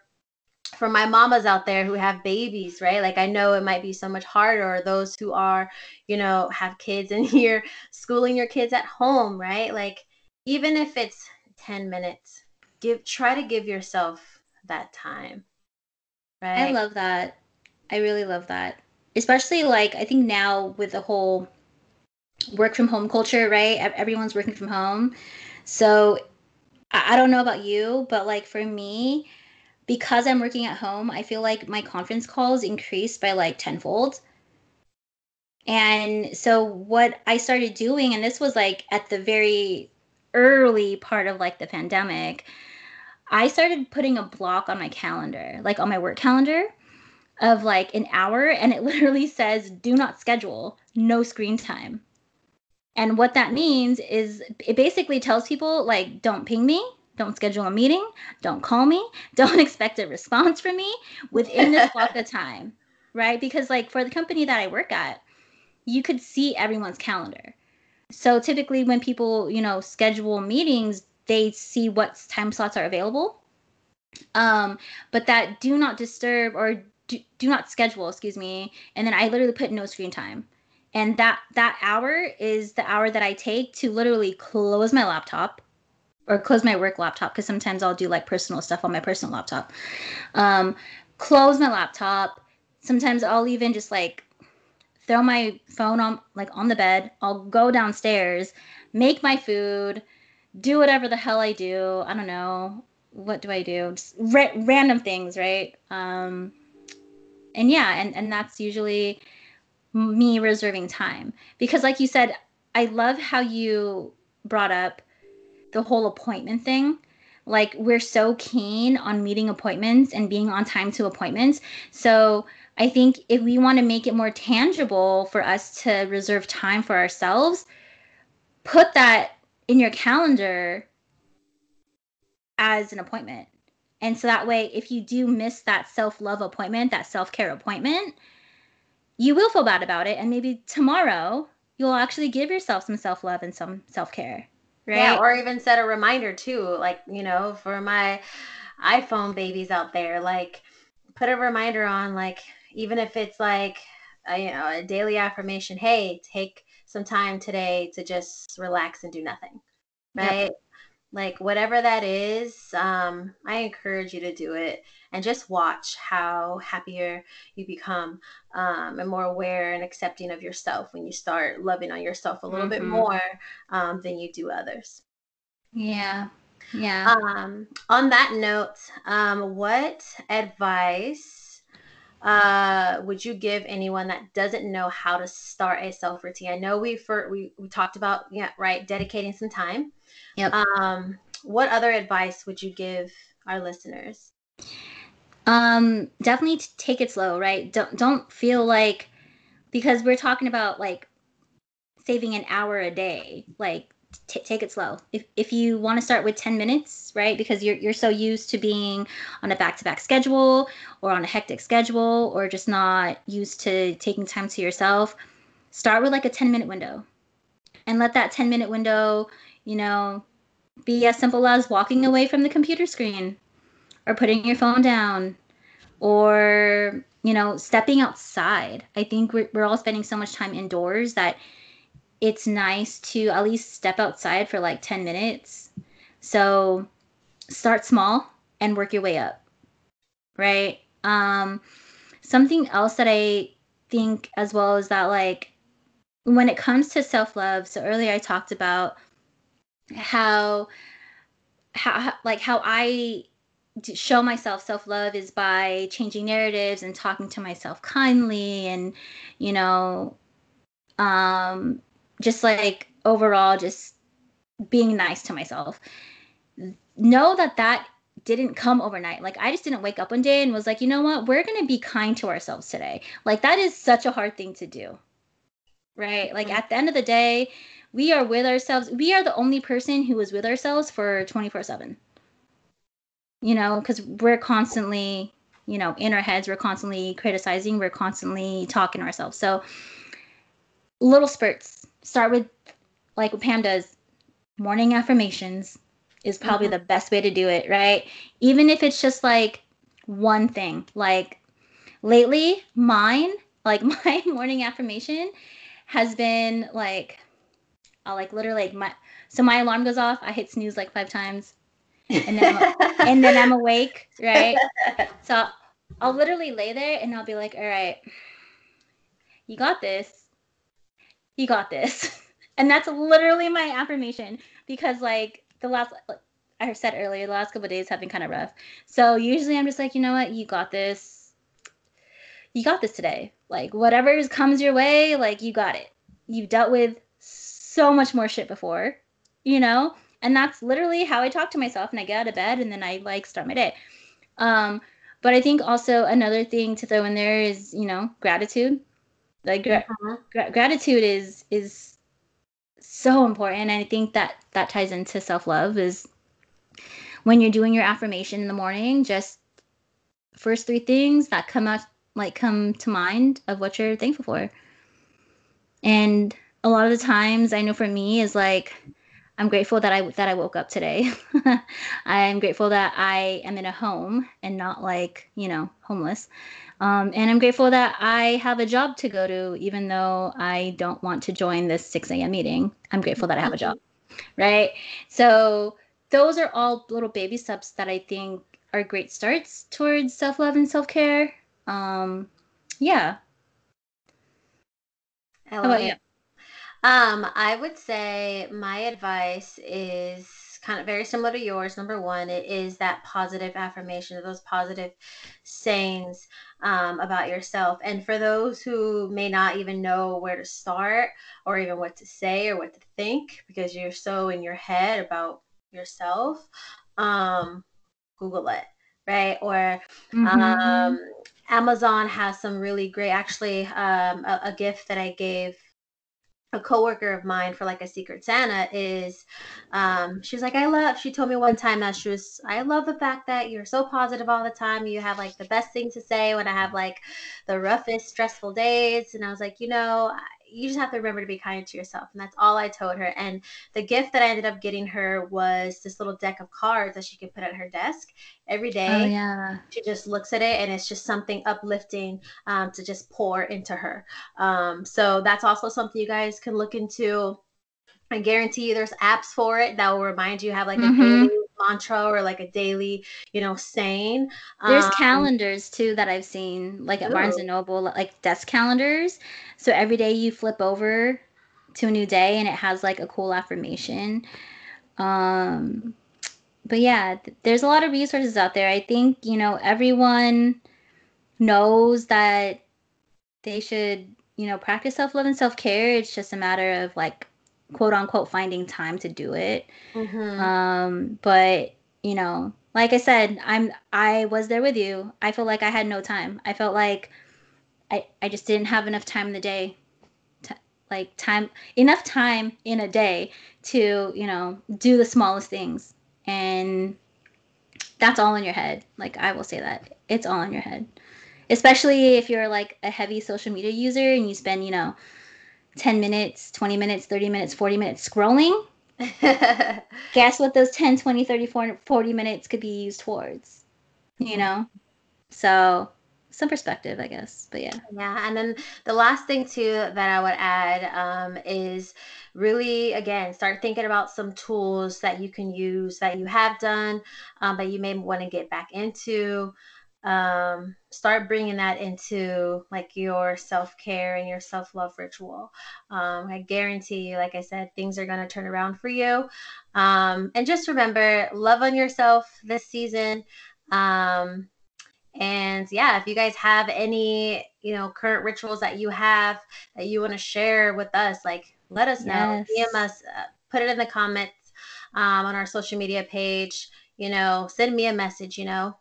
[SPEAKER 1] for my mamas out there who have babies, right? Like I know it might be so much harder, those who are, you know, have kids and you're schooling your kids at home, right? Like even if it's 10 minutes, give try to give yourself that time.
[SPEAKER 2] Right? I love that. I really love that. Especially like I think now with the whole work from home culture, right? Everyone's working from home. So I don't know about you, but like for me, because I'm working at home, I feel like my conference calls increased by like tenfold. And so what I started doing, and this was like at the very early part of like the pandemic, I started putting a block on my calendar, like on my work calendar of like an hour and it literally says do not schedule. No screen time. And what that means is it basically tells people like don't ping me. Don't schedule a meeting. Don't call me. Don't expect a response from me within this block of time. Right? Because like for the company that i work at you could see everyone's calendar. So typically when people you know schedule meetings they see what time slots are available. Um, but that do not disturb or do, do not schedule, excuse me. And then I literally put no screen time. And that that hour is the hour that I take to literally close my laptop or close my work laptop because sometimes I'll do like personal stuff on my personal laptop. Um, close my laptop. Sometimes I'll even just like throw my phone on like on the bed. I'll go downstairs, make my food, do whatever the hell I do. I don't know. What do I do? Just ra- random things, right? Um, and yeah and and that's usually me reserving time. Because like you said i love how you brought up the whole appointment thing. Like we're so keen on meeting appointments and being on time to appointments. So i think if we want to make it more tangible for us to reserve time for ourselves put that in your calendar as an appointment and so that way, if you do miss that self love appointment, that self care appointment, you will feel bad about it. And maybe tomorrow you'll actually give yourself some self love and some self care.
[SPEAKER 1] Right. Yeah. Or even set a reminder too. Like, you know, for my iPhone babies out there, like, put a reminder on, like, even if it's like, a, you know, a daily affirmation, hey, take some time today to just relax and do nothing. Right. Yep. Like, whatever that is, um, I encourage you to do it and just watch how happier you become um, and more aware and accepting of yourself when you start loving on yourself a little mm-hmm. bit more um, than you do others.
[SPEAKER 2] Yeah. Yeah.
[SPEAKER 1] Um, on that note, um, what advice uh, would you give anyone that doesn't know how to start a self routine? I know we for we, we talked about yeah right dedicating some time. Yep. Um, what other advice would you give our listeners?
[SPEAKER 2] Um, definitely take it slow, right? Don't don't feel like because we're talking about like saving an hour a day, like t- take it slow. If, if you want to start with 10 minutes, right, because you're, you're so used to being on a back to back schedule or on a hectic schedule or just not used to taking time to yourself, start with like a 10 minute window and let that 10 minute window, you know, be as simple as walking away from the computer screen or putting your phone down or you know stepping outside i think we're, we're all spending so much time indoors that it's nice to at least step outside for like 10 minutes. So start small and work your way up. Right? Um something else that I think as well is that like when it comes to self-love, so earlier I talked about how how like how I show myself self-love is by changing narratives and talking to myself kindly and you know um just like overall just being nice to myself. Know that that didn't come overnight. Like i just didn't wake up one day and was like you know what? We're going to be kind to ourselves today. Like that is such a hard thing to do right? Like mm-hmm. at the end of the day we are with ourselves we are the only person who is with ourselves for 24 7 you know because we're constantly you know in our heads we're constantly criticizing we're constantly talking to ourselves so little spurts start with like what Pam does, morning affirmations is probably mm-hmm. the best way to do it, right? Even if it's just like one thing. Like lately, mine, like my morning affirmation has been like I'll like literally like my so my alarm goes off, I hit snooze like five times. And then I'm, and then I'm awake, right? So I'll literally lay there and I'll be like, "All right. You got this you got this. and that's literally my affirmation because like the last like I said earlier, the last couple days have been kind of rough. So usually I'm just like, you know what, you got this. You got this today. Like whatever comes your way, like you got it. You've dealt with so much more shit before, you know? And that's literally how I talk to myself and I get out of bed and then I like start my day. Um, but I think also another thing to throw in there is, you know, gratitude. Like gra- uh-huh. gra- gratitude is is so important, and I think that that ties into self love. Is when you're doing your affirmation in the morning, just first three things that come out like come to mind of what you're thankful for. And a lot of the times, I know for me is like I'm grateful that I that I woke up today. I'm grateful that I am in a home and not like you know homeless. Um, and I'm grateful that I have a job to go to, even though I don't want to join this 6 a.m. meeting. I'm grateful that I have a job, right? So those are all little baby steps that I think are great starts towards self love and self care. Um, yeah.
[SPEAKER 1] How about you? Um, I would say my advice is kind of very similar to yours. Number one, it is that positive affirmation, those positive sayings um, about yourself. And for those who may not even know where to start or even what to say or what to think because you're so in your head about yourself, um, Google it, right? Or mm-hmm. um, Amazon has some really great, actually, um, a, a gift that I gave a coworker of mine for like a secret Santa is um she was like I love she told me one time that she was I love the fact that you're so positive all the time. You have like the best thing to say when I have like the roughest stressful days. And I was like you know you just have to remember to be kind to yourself. And that's all I told her. And the gift that I ended up getting her was this little deck of cards that she could put at her desk every day. oh.
[SPEAKER 2] Oh, yeah.
[SPEAKER 1] She just looks at it and it's just something uplifting um, to just pour into her. Um, so that's also something you guys can look into. I guarantee you there's apps for it that will remind you have like mm-hmm. a daily mantra or like a daily, you know, saying.
[SPEAKER 2] There's um, calendars too that I've seen, like at ooh. Barnes and Noble, like desk calendars. So every day you flip over to a new day and it has like a cool affirmation. Um, but yeah, there's a lot of resources out there. I think, you know, everyone knows that they should, you know, practice self love and self care. It's just a matter of like quote unquote finding time to do it. Mm-hmm. Um, but you know, like I said, I'm I was there with you. I felt like I had no time. I felt like I I just didn't have enough time in the day. To, like time enough time in a day to, you know, do the smallest things. And that's all in your head. Like I will say that. It's all in your head. Especially if you're like a heavy social media user and you spend, you know, 10 minutes, 20 minutes, 30 minutes, 40 minutes scrolling, guess what those 10, 20, 30, 40 minutes could be used towards? You mm-hmm. know? So, some perspective, I guess. But yeah.
[SPEAKER 1] Yeah. And then the last thing, too, that I would add um, is really, again, start thinking about some tools that you can use that you have done, um, but you may want to get back into um, start bringing that into like your self-care and your self-love ritual. Um, i guarantee you like i said things are going to turn around for you. Um, and just remember love on yourself this season. Um, and yeah if you guys have any you know current rituals that you have that you want to share with us like let us know. Yes. dm us uh, put it in the comments um, on our social media page. You know send me a message you know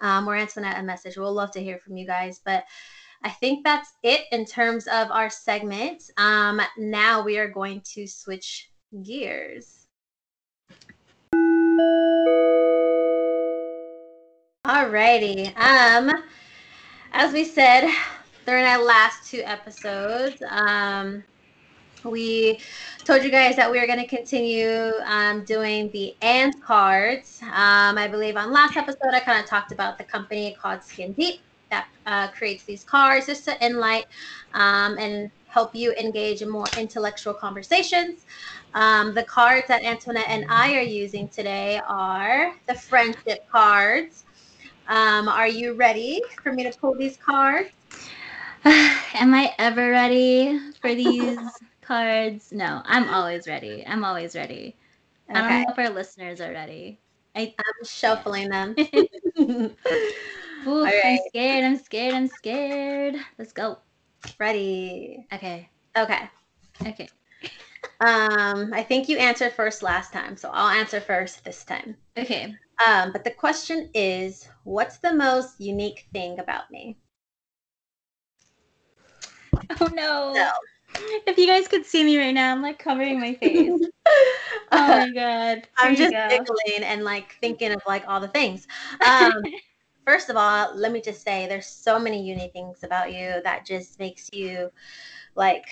[SPEAKER 1] um, or Antoinette a message. We'll love to hear from you guys. But I think that's it in terms of our segment. Um, now we are going to switch gears. Alrighty. Um, as we said during our last two episodes, um, we told you guys that we are going to continue um, doing the and cards. Um, I believe on last episode, I kind of talked about the company called Skin Deep that uh, creates these cards just to enlighten um, and help you engage in more intellectual conversations. Um, the cards that Antoinette and I are using today are the friendship cards. Um, are you ready for me to pull these cards?
[SPEAKER 2] Am I ever ready for these cards. No, I'm always ready. I'm always ready. Okay. I don't know if our listeners are ready.
[SPEAKER 1] I, am shuffling them.
[SPEAKER 2] Ooh, right. I'm scared. I'm scared. I'm scared. Let's go.
[SPEAKER 1] Ready.
[SPEAKER 2] Okay.
[SPEAKER 1] Okay.
[SPEAKER 2] Okay.
[SPEAKER 1] Um, I think you answered first last time, so I'll answer first this time.
[SPEAKER 2] Okay.
[SPEAKER 1] Um, but the question is, what's the most unique thing about me?
[SPEAKER 2] Oh no. So, if you guys could see me right now, I'm like covering my face. oh my god.
[SPEAKER 1] I'm just go. giggling and like thinking of like all the things. Um, first of all, let me just say there's so many unique things about you that just makes you like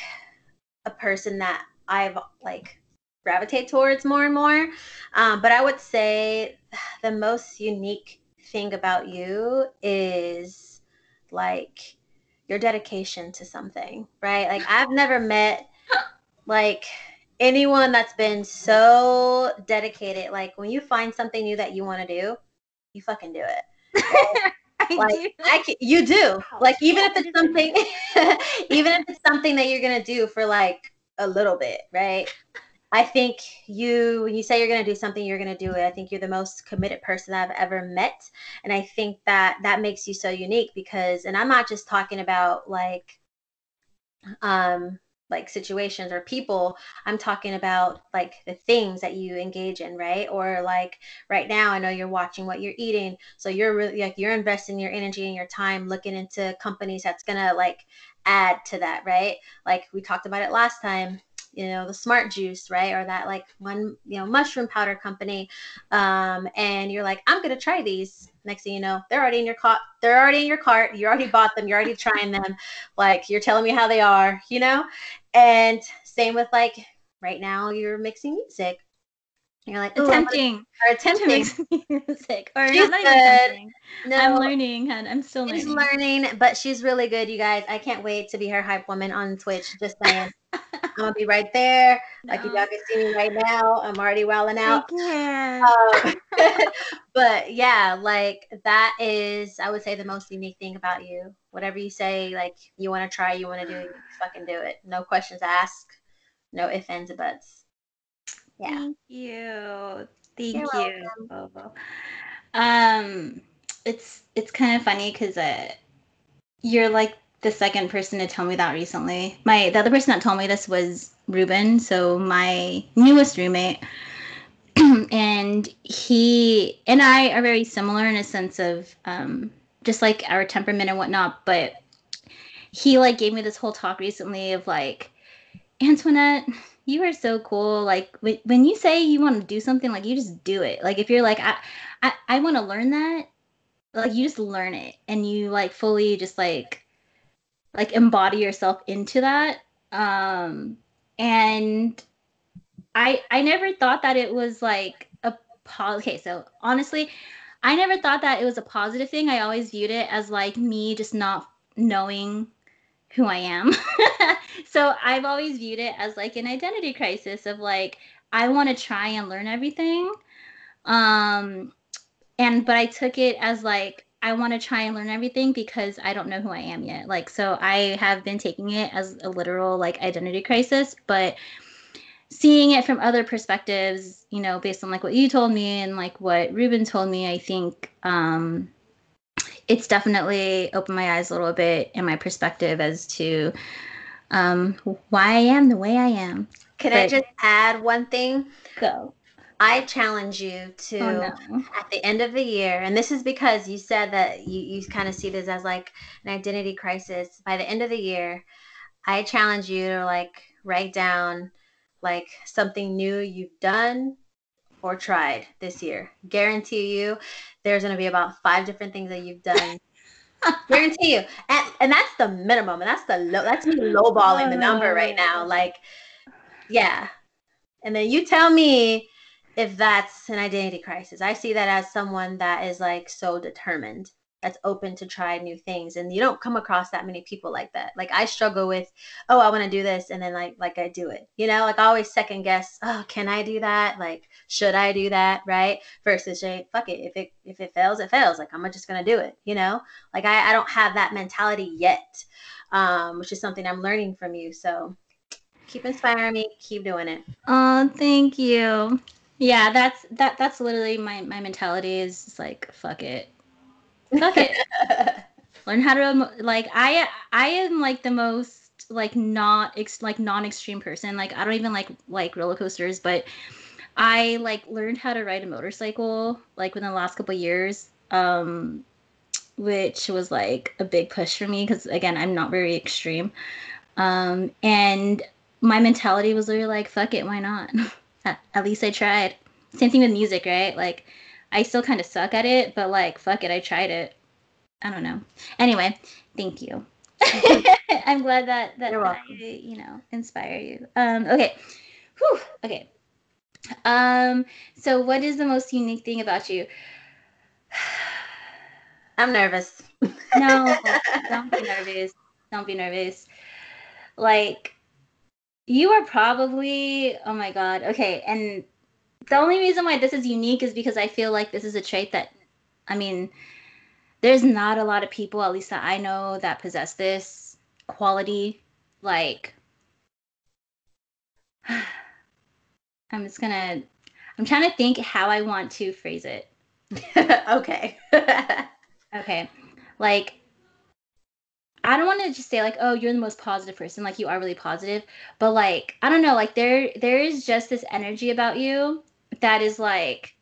[SPEAKER 1] a person that I've like gravitate towards more and more. Um, but I would say the most unique thing about you is like your dedication to something, right? Like I've never met like anyone that's been so dedicated. Like when you find something new that you want to do, you fucking do it. I like do. I can, you do. Like even if it's something even if it's something that you're going to do for like a little bit, right? I think you, when you say you're going to do something, you're going to do it. I think you're the most committed person I've ever met. And I think that that makes you so unique because, and I'm not just talking about like, um, like situations or people. I'm talking about like the things that you engage in right? Or like right now i know you're watching what you're eating. So you're really like you're investing your energy and your time looking into companies that's gonna like add to that right? Like we talked about it last time you know, the smart juice, right? Or that like one, you know, mushroom powder company. Um, and you're like, I'm gonna try these. Next thing you know, they're already in your cart. They're already in your cart. You already bought them. You're already trying them. Like you're telling me how they are, you know? And same with like right now you're mixing music. You're like
[SPEAKER 2] attempting
[SPEAKER 1] or attempting
[SPEAKER 2] to mix music or
[SPEAKER 1] She's
[SPEAKER 2] not
[SPEAKER 1] good. no,
[SPEAKER 2] I'm learning and I'm still
[SPEAKER 1] She's
[SPEAKER 2] learning.
[SPEAKER 1] learning, but she's really good, you guys. I can't wait to be her hype woman on Twitch. Just saying. I'm gonna be right there. Like you
[SPEAKER 2] No.
[SPEAKER 1] y'all can see me right now. I'm already wilding out. Um, but yeah, like that is, I would say, the most unique thing about you. Whatever you say, like you want to try, you want to do, you fucking do it. No questions asked. No ifs, ands, or buts. Yeah.
[SPEAKER 2] Thank you. Thank
[SPEAKER 1] You're
[SPEAKER 2] you. Um, it's it's kind of funny because uh, you're like the second person to tell me that recently. My the other person that told me this was Ruben, so my newest roommate. and he and I are very similar in a sense of um, just like our temperament and whatnot. But he like gave me this whole talk recently of like, Antoinette, you are so cool. Like when, when you say you want to do something, like you just do it. Like if you're like, I I, I want to learn that, like you just learn it and you like fully just like like embody yourself into that. Um and I I never thought that it was like a po- okay, so honestly, I never thought that it was a positive thing. I always viewed it as like me just not knowing who I am. so I've always viewed it as like an identity crisis of like I want to try and learn everything. Um and but I took it as like I want to try and learn everything because I don't know who I am yet. Like so I have been taking it as a literal like identity crisis, but seeing it from other perspectives, you know, based on like what you told me and like what Ruben told me, I think um it's definitely opened my eyes a little bit and my perspective as to um, why I am the way I am.
[SPEAKER 1] Can I just add one thing?
[SPEAKER 2] Go.
[SPEAKER 1] I challenge you to
[SPEAKER 2] Oh no.
[SPEAKER 1] at the end of the year, and this is because you said that you, you kind of see this as like an identity crisis. By the end of the year, I challenge you to like write down like something new you've done or tried this year. Guarantee you there's going to be about five different things that you've done. Guarantee you. And, and that's the minimum. And that's the low, that's me lowballing oh, the number right now. Like, yeah. And then you tell me if that's an identity crisis. I see that as someone that is like so determined, that's open to try new things. And you don't come across that many people like that. Like I struggle with, oh, I want to do this, and then like like I do it. You know, like I always second guess, oh, can I do that? Like, should I do that? Right? Versus say, fuck it. If it if it fails, it fails. Like I'm just gonna do it. You know? Like I, I don't have that mentality yet. Um, which is something I'm learning from you. So keep inspiring me, keep doing it.
[SPEAKER 2] Oh, thank you. Yeah, that's that. That's literally my my mentality is just like fuck it, fuck it. Learn how to like I I am like the most like not ex- like non-extreme person. Like I don't even like like roller coasters, but I like learned how to ride a motorcycle like within the last couple of years. Um which was like a big push for me because again, I'm not very extreme. Um and my mentality was literally like fuck it, why not? at, at least I tried. Same thing with music, right? Like I still kind of suck at it, but like fuck it, I tried it. I don't know. Anyway, thank you. I'm glad that that I, you know inspire you. Um, okay, Whew. okay. Um, so what is the most unique thing about you?
[SPEAKER 1] I'm nervous.
[SPEAKER 2] No, don't be nervous. Don't be nervous. Like you are probably oh my god. Okay, and the only reason why this is unique is because I feel like this is a trait that I mean there's not a lot of people at least that I know that possess this quality like I'm just to I'm trying to think how I want to phrase it.
[SPEAKER 1] okay.
[SPEAKER 2] Okay. Like I don't want to just say like, "Oh, you're the most positive person." Like you are really positive, but like I don't know, like there there is just this energy about you that is like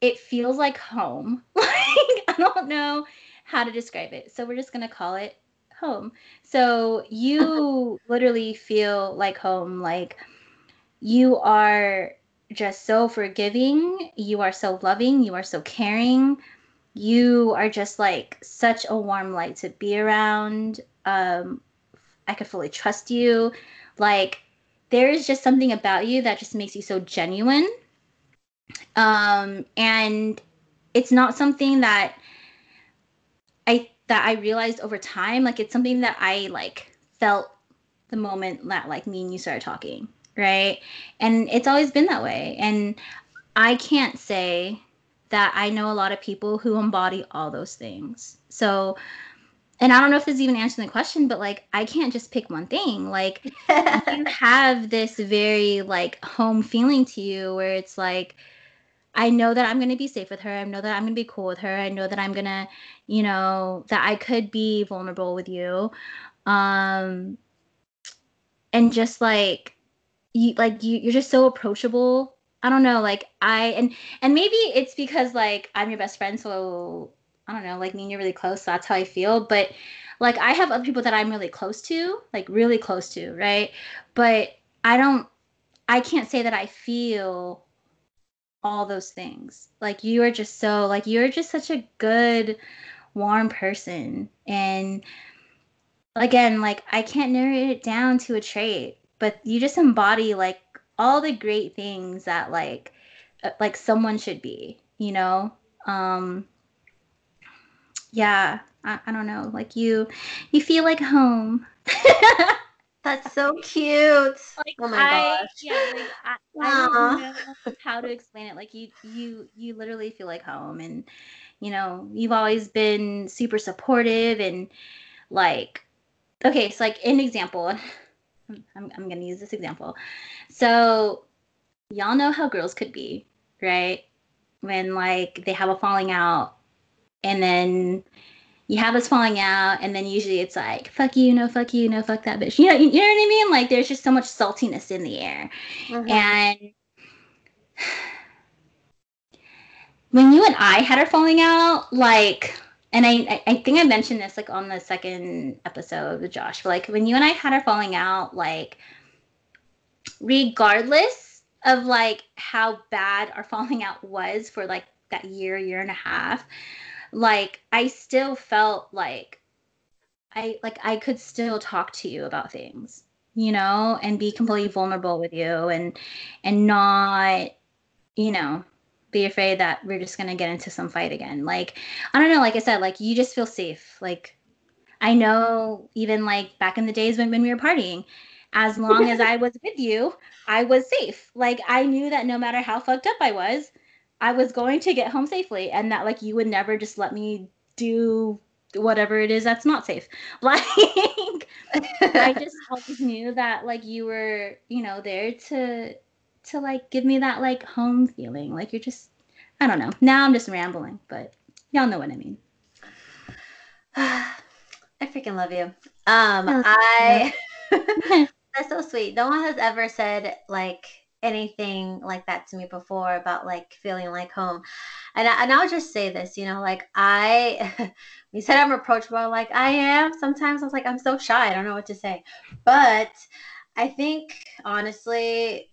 [SPEAKER 2] it feels like home. Like I don't know how to describe it. So we're just going to call it home. So you literally feel like home. Like you are just so forgiving. You are so loving. You are so caring. You are just like such a warm light to be around. Um, I could fully trust you. Like there is just something about you that just makes you so genuine. Um, and it's not something that I that I realized over time. Like it's something that I like felt the moment that like me and you started talking, right? And it's always been that way. And I can't say that I know a lot of people who embody all those things. So and I don't know if this is even answering the question, but like I can't just pick one thing. Like you have this very like home feeling to you where it's like I know that I'm going to be safe with her. I know that I'm going to be cool with her. I know that I'm going to, you know, that I could be vulnerable with you. Um and just like you like you you're just so approachable. I don't know, like I and and maybe it's because like I'm your best friend so I don't know, like me and you're really close, so that's how I feel. But like I have other people that I'm really close to, like really close to, right? But I don't I can't say that I feel all those things. Like you are just so like you're just such a good warm person and again, like I can't narrow it down to a trait, but you just embody like all the great things that like uh, like someone should be, you know? Um yeah, I, I don't know. Like you, you feel like home.
[SPEAKER 1] That's so cute.
[SPEAKER 2] Like, oh my I, gosh. Yeah, like, I, I don't know how to explain it. Like you, you, you literally feel like home, and you know, you've always been super supportive and like, okay, so like an example. I'm, I'm gonna use this example. So, y'all know how girls could be, right? When like they have a falling out and then you have this falling out, and then usually it's like, fuck you, no, fuck you, no, fuck that bitch. You know, you, you know what I mean? Like there's just so much saltiness in the air. Mm-hmm. And when you and I had our falling out, like, and I, I think I mentioned this like on the second episode with Josh, but like when you and I had our falling out, like, regardless of like how bad our falling out was for like that year, year and a half, like I still felt like I like I could still talk to you about things, you know, and be completely vulnerable with you and and not, you know, be afraid that we're just gonna get into some fight again. Like I don't know, like I said, like you just feel safe. Like I know even like back in the days when, when we were partying, as long as I was with you, I was safe. Like I knew that no matter how fucked up I was, I was going to get home safely and that like you would never just let me do whatever it is that's not safe. Like I just always knew that like you were, you know, there to to like give me that like home feeling. Like you're just I don't know. Now I'm just rambling, but y'all know what I mean.
[SPEAKER 1] I freaking love you. Um I that's so sweet. No one has ever said like anything like that to me before about like feeling like home. And, I, and I'll just say this, you know, like I, you said I'm approachable, like I am. Sometimes I was like, I'm so shy. I don't know what to say. But I think honestly,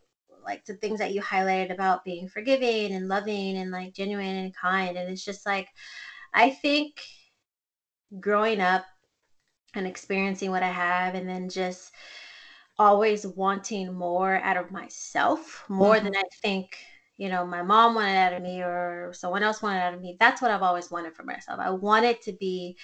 [SPEAKER 1] like the things that you highlighted about being forgiving and loving and like genuine and kind. And it's just like, I think growing up and experiencing what I have and then just always wanting more out of myself more mm-hmm. than I think, you know, my mom wanted out of me or someone else wanted out of me. That's what I've always wanted for myself. I wanted to be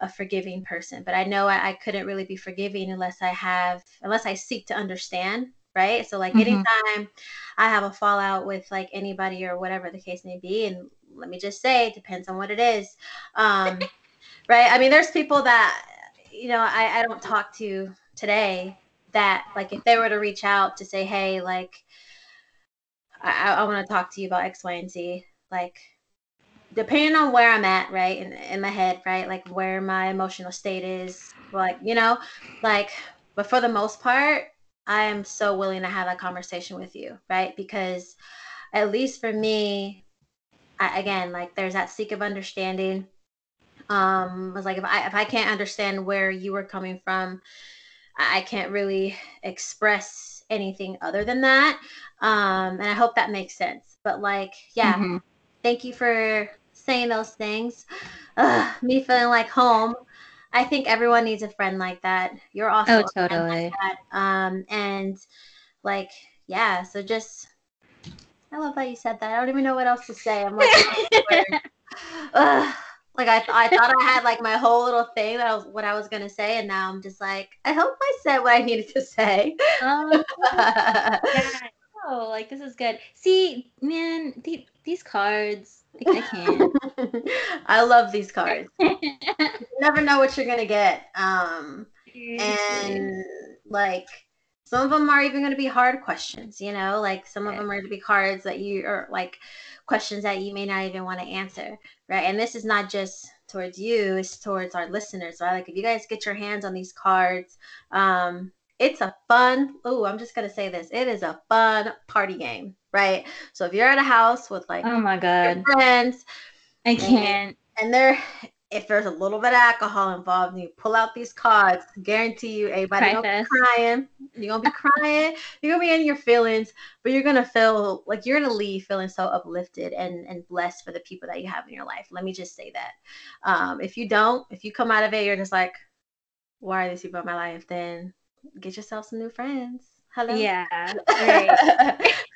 [SPEAKER 1] a forgiving person, but I know I, I couldn't really be forgiving unless I have, unless I seek to understand. Right. So, like, mm-hmm. anytime I have a fallout with like anybody or whatever the case may be, and let me just say, it depends on what it is. Um, right. I mean, there's people that, you know, I, I don't talk to today that like if they were to reach out to say hey like i, I want to talk to you about x y and z like depending on where i'm at right in, in my head right like where my emotional state is like you know like but for the most part i am so willing to have that conversation with you right because at least for me I, again like there's that seek of understanding Um, was like if I if I can't understand where you were coming from, I can't really express anything other than that. Um, and I hope that makes sense. But like, yeah, mm-hmm. thank you for saying those things. Ugh, me feeling like home. I think everyone needs a friend like that. You're also
[SPEAKER 2] oh, totally.
[SPEAKER 1] Like um, and like, yeah, so just I love that you said that. I don't even know what else to say. I'm like, Ugh. like I, I thought I had like my whole little thing that I was what I was gonna say, and now I'm just like, I hope I said what I needed to say. Um,
[SPEAKER 2] yeah. Oh, like this is good. See, man, the, these cards, like, I can't.
[SPEAKER 1] I love these cards. you never know what you're gonna get. Um, and like some of them are even going to be hard questions, you know, like some of them are going to be cards that you are like questions that you may not even want to answer, right? And this is not just towards you, it's towards our listeners, right? Like if you guys get your hands on these cards, um, it's a fun, oh, I'm just going to say this. It is a fun party game, right? So if you're at a house with like,
[SPEAKER 2] oh my God,
[SPEAKER 1] friends,
[SPEAKER 2] I can't.
[SPEAKER 1] And, and they're if there's a little bit of alcohol involved and you pull out these cards, guarantee you everybody gonna be crying. You're gonna be crying. You're gonna be in your feelings, but you're gonna feel like you're gonna leave feeling so uplifted and and blessed for the people that you have in your life. Let me just say that. Um, if you don't, if you come out of it, you're just like, why are these people in my life? Then get yourself some new friends. Hello.
[SPEAKER 2] Yeah. Right.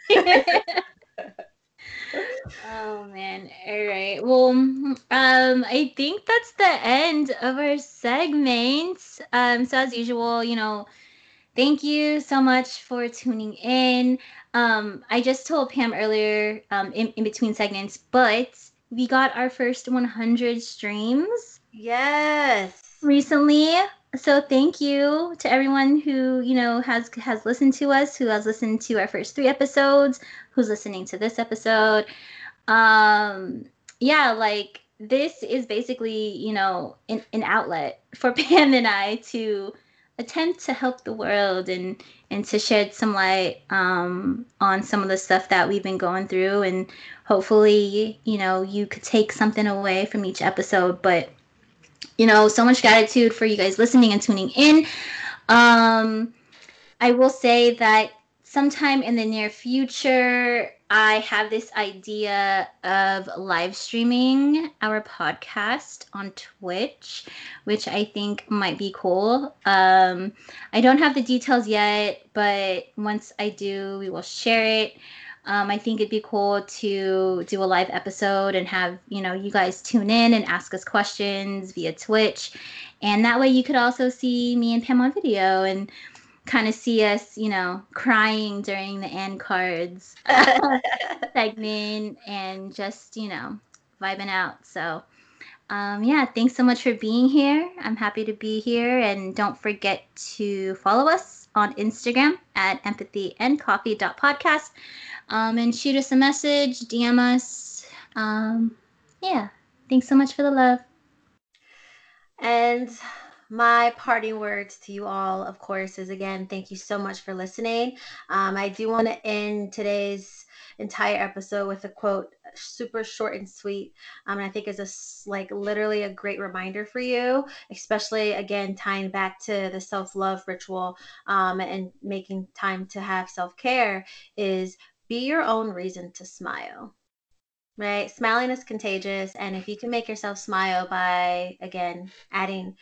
[SPEAKER 2] oh man. All right. Well um i think that's the end of our segment um so as usual you know thank you so much for tuning in. Um i just told pam earlier um in, in between segments but we got our first 100 streams
[SPEAKER 1] yes.
[SPEAKER 2] recently so thank you to everyone who you know has has listened to us who has listened to our first three episodes who's listening to this episode. Um yeah like this is basically you know an, an outlet for pam and i to attempt to help the world and and to shed some light um, on some of the stuff that we've been going through. And hopefully you know you could take something away from each episode but you know, so much gratitude for you guys listening and tuning in. Um, I will say that sometime in the near future, I have this idea of live streaming our podcast on Twitch, which I think might be cool. Um, I don't have the details yet, but once I do, we will share it. Um, I think it'd be cool to do a live episode and have you know you guys tune in and ask us questions via Twitch, and that way you could also see me and Pam on video and kind of see us you know crying during the end cards segment and just you know vibing out. So. Um, yeah, thanks so much for being here. I'm happy to be here. And don't forget to follow us on Instagram at empathyandcoffee.podcast um, and shoot us a message, DM us. Um, yeah, thanks so much for the love.
[SPEAKER 1] And my parting words to you all, of course, is again, thank you so much for listening. Um, I do want to end today's entire episode with a quote, super short and sweet. Um, and I think is a like literally a great reminder for you, especially again tying back to the self love ritual um, and making time to have self care. Is be your own reason to smile right smiling is contagious and if you can make yourself smile by again adding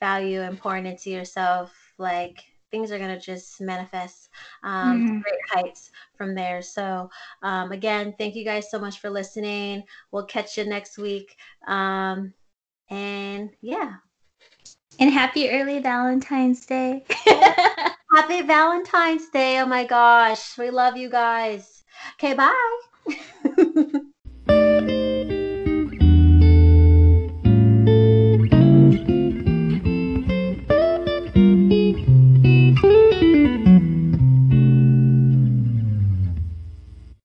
[SPEAKER 1] value and pouring into yourself like things are going to just manifest um, mm-hmm. great heights from there so um, again thank you guys so much for listening we'll catch you next week um, and yeah
[SPEAKER 2] and happy early valentine's day
[SPEAKER 1] Happy Valentine's Day. Oh my gosh. We love you guys. Okay, bye.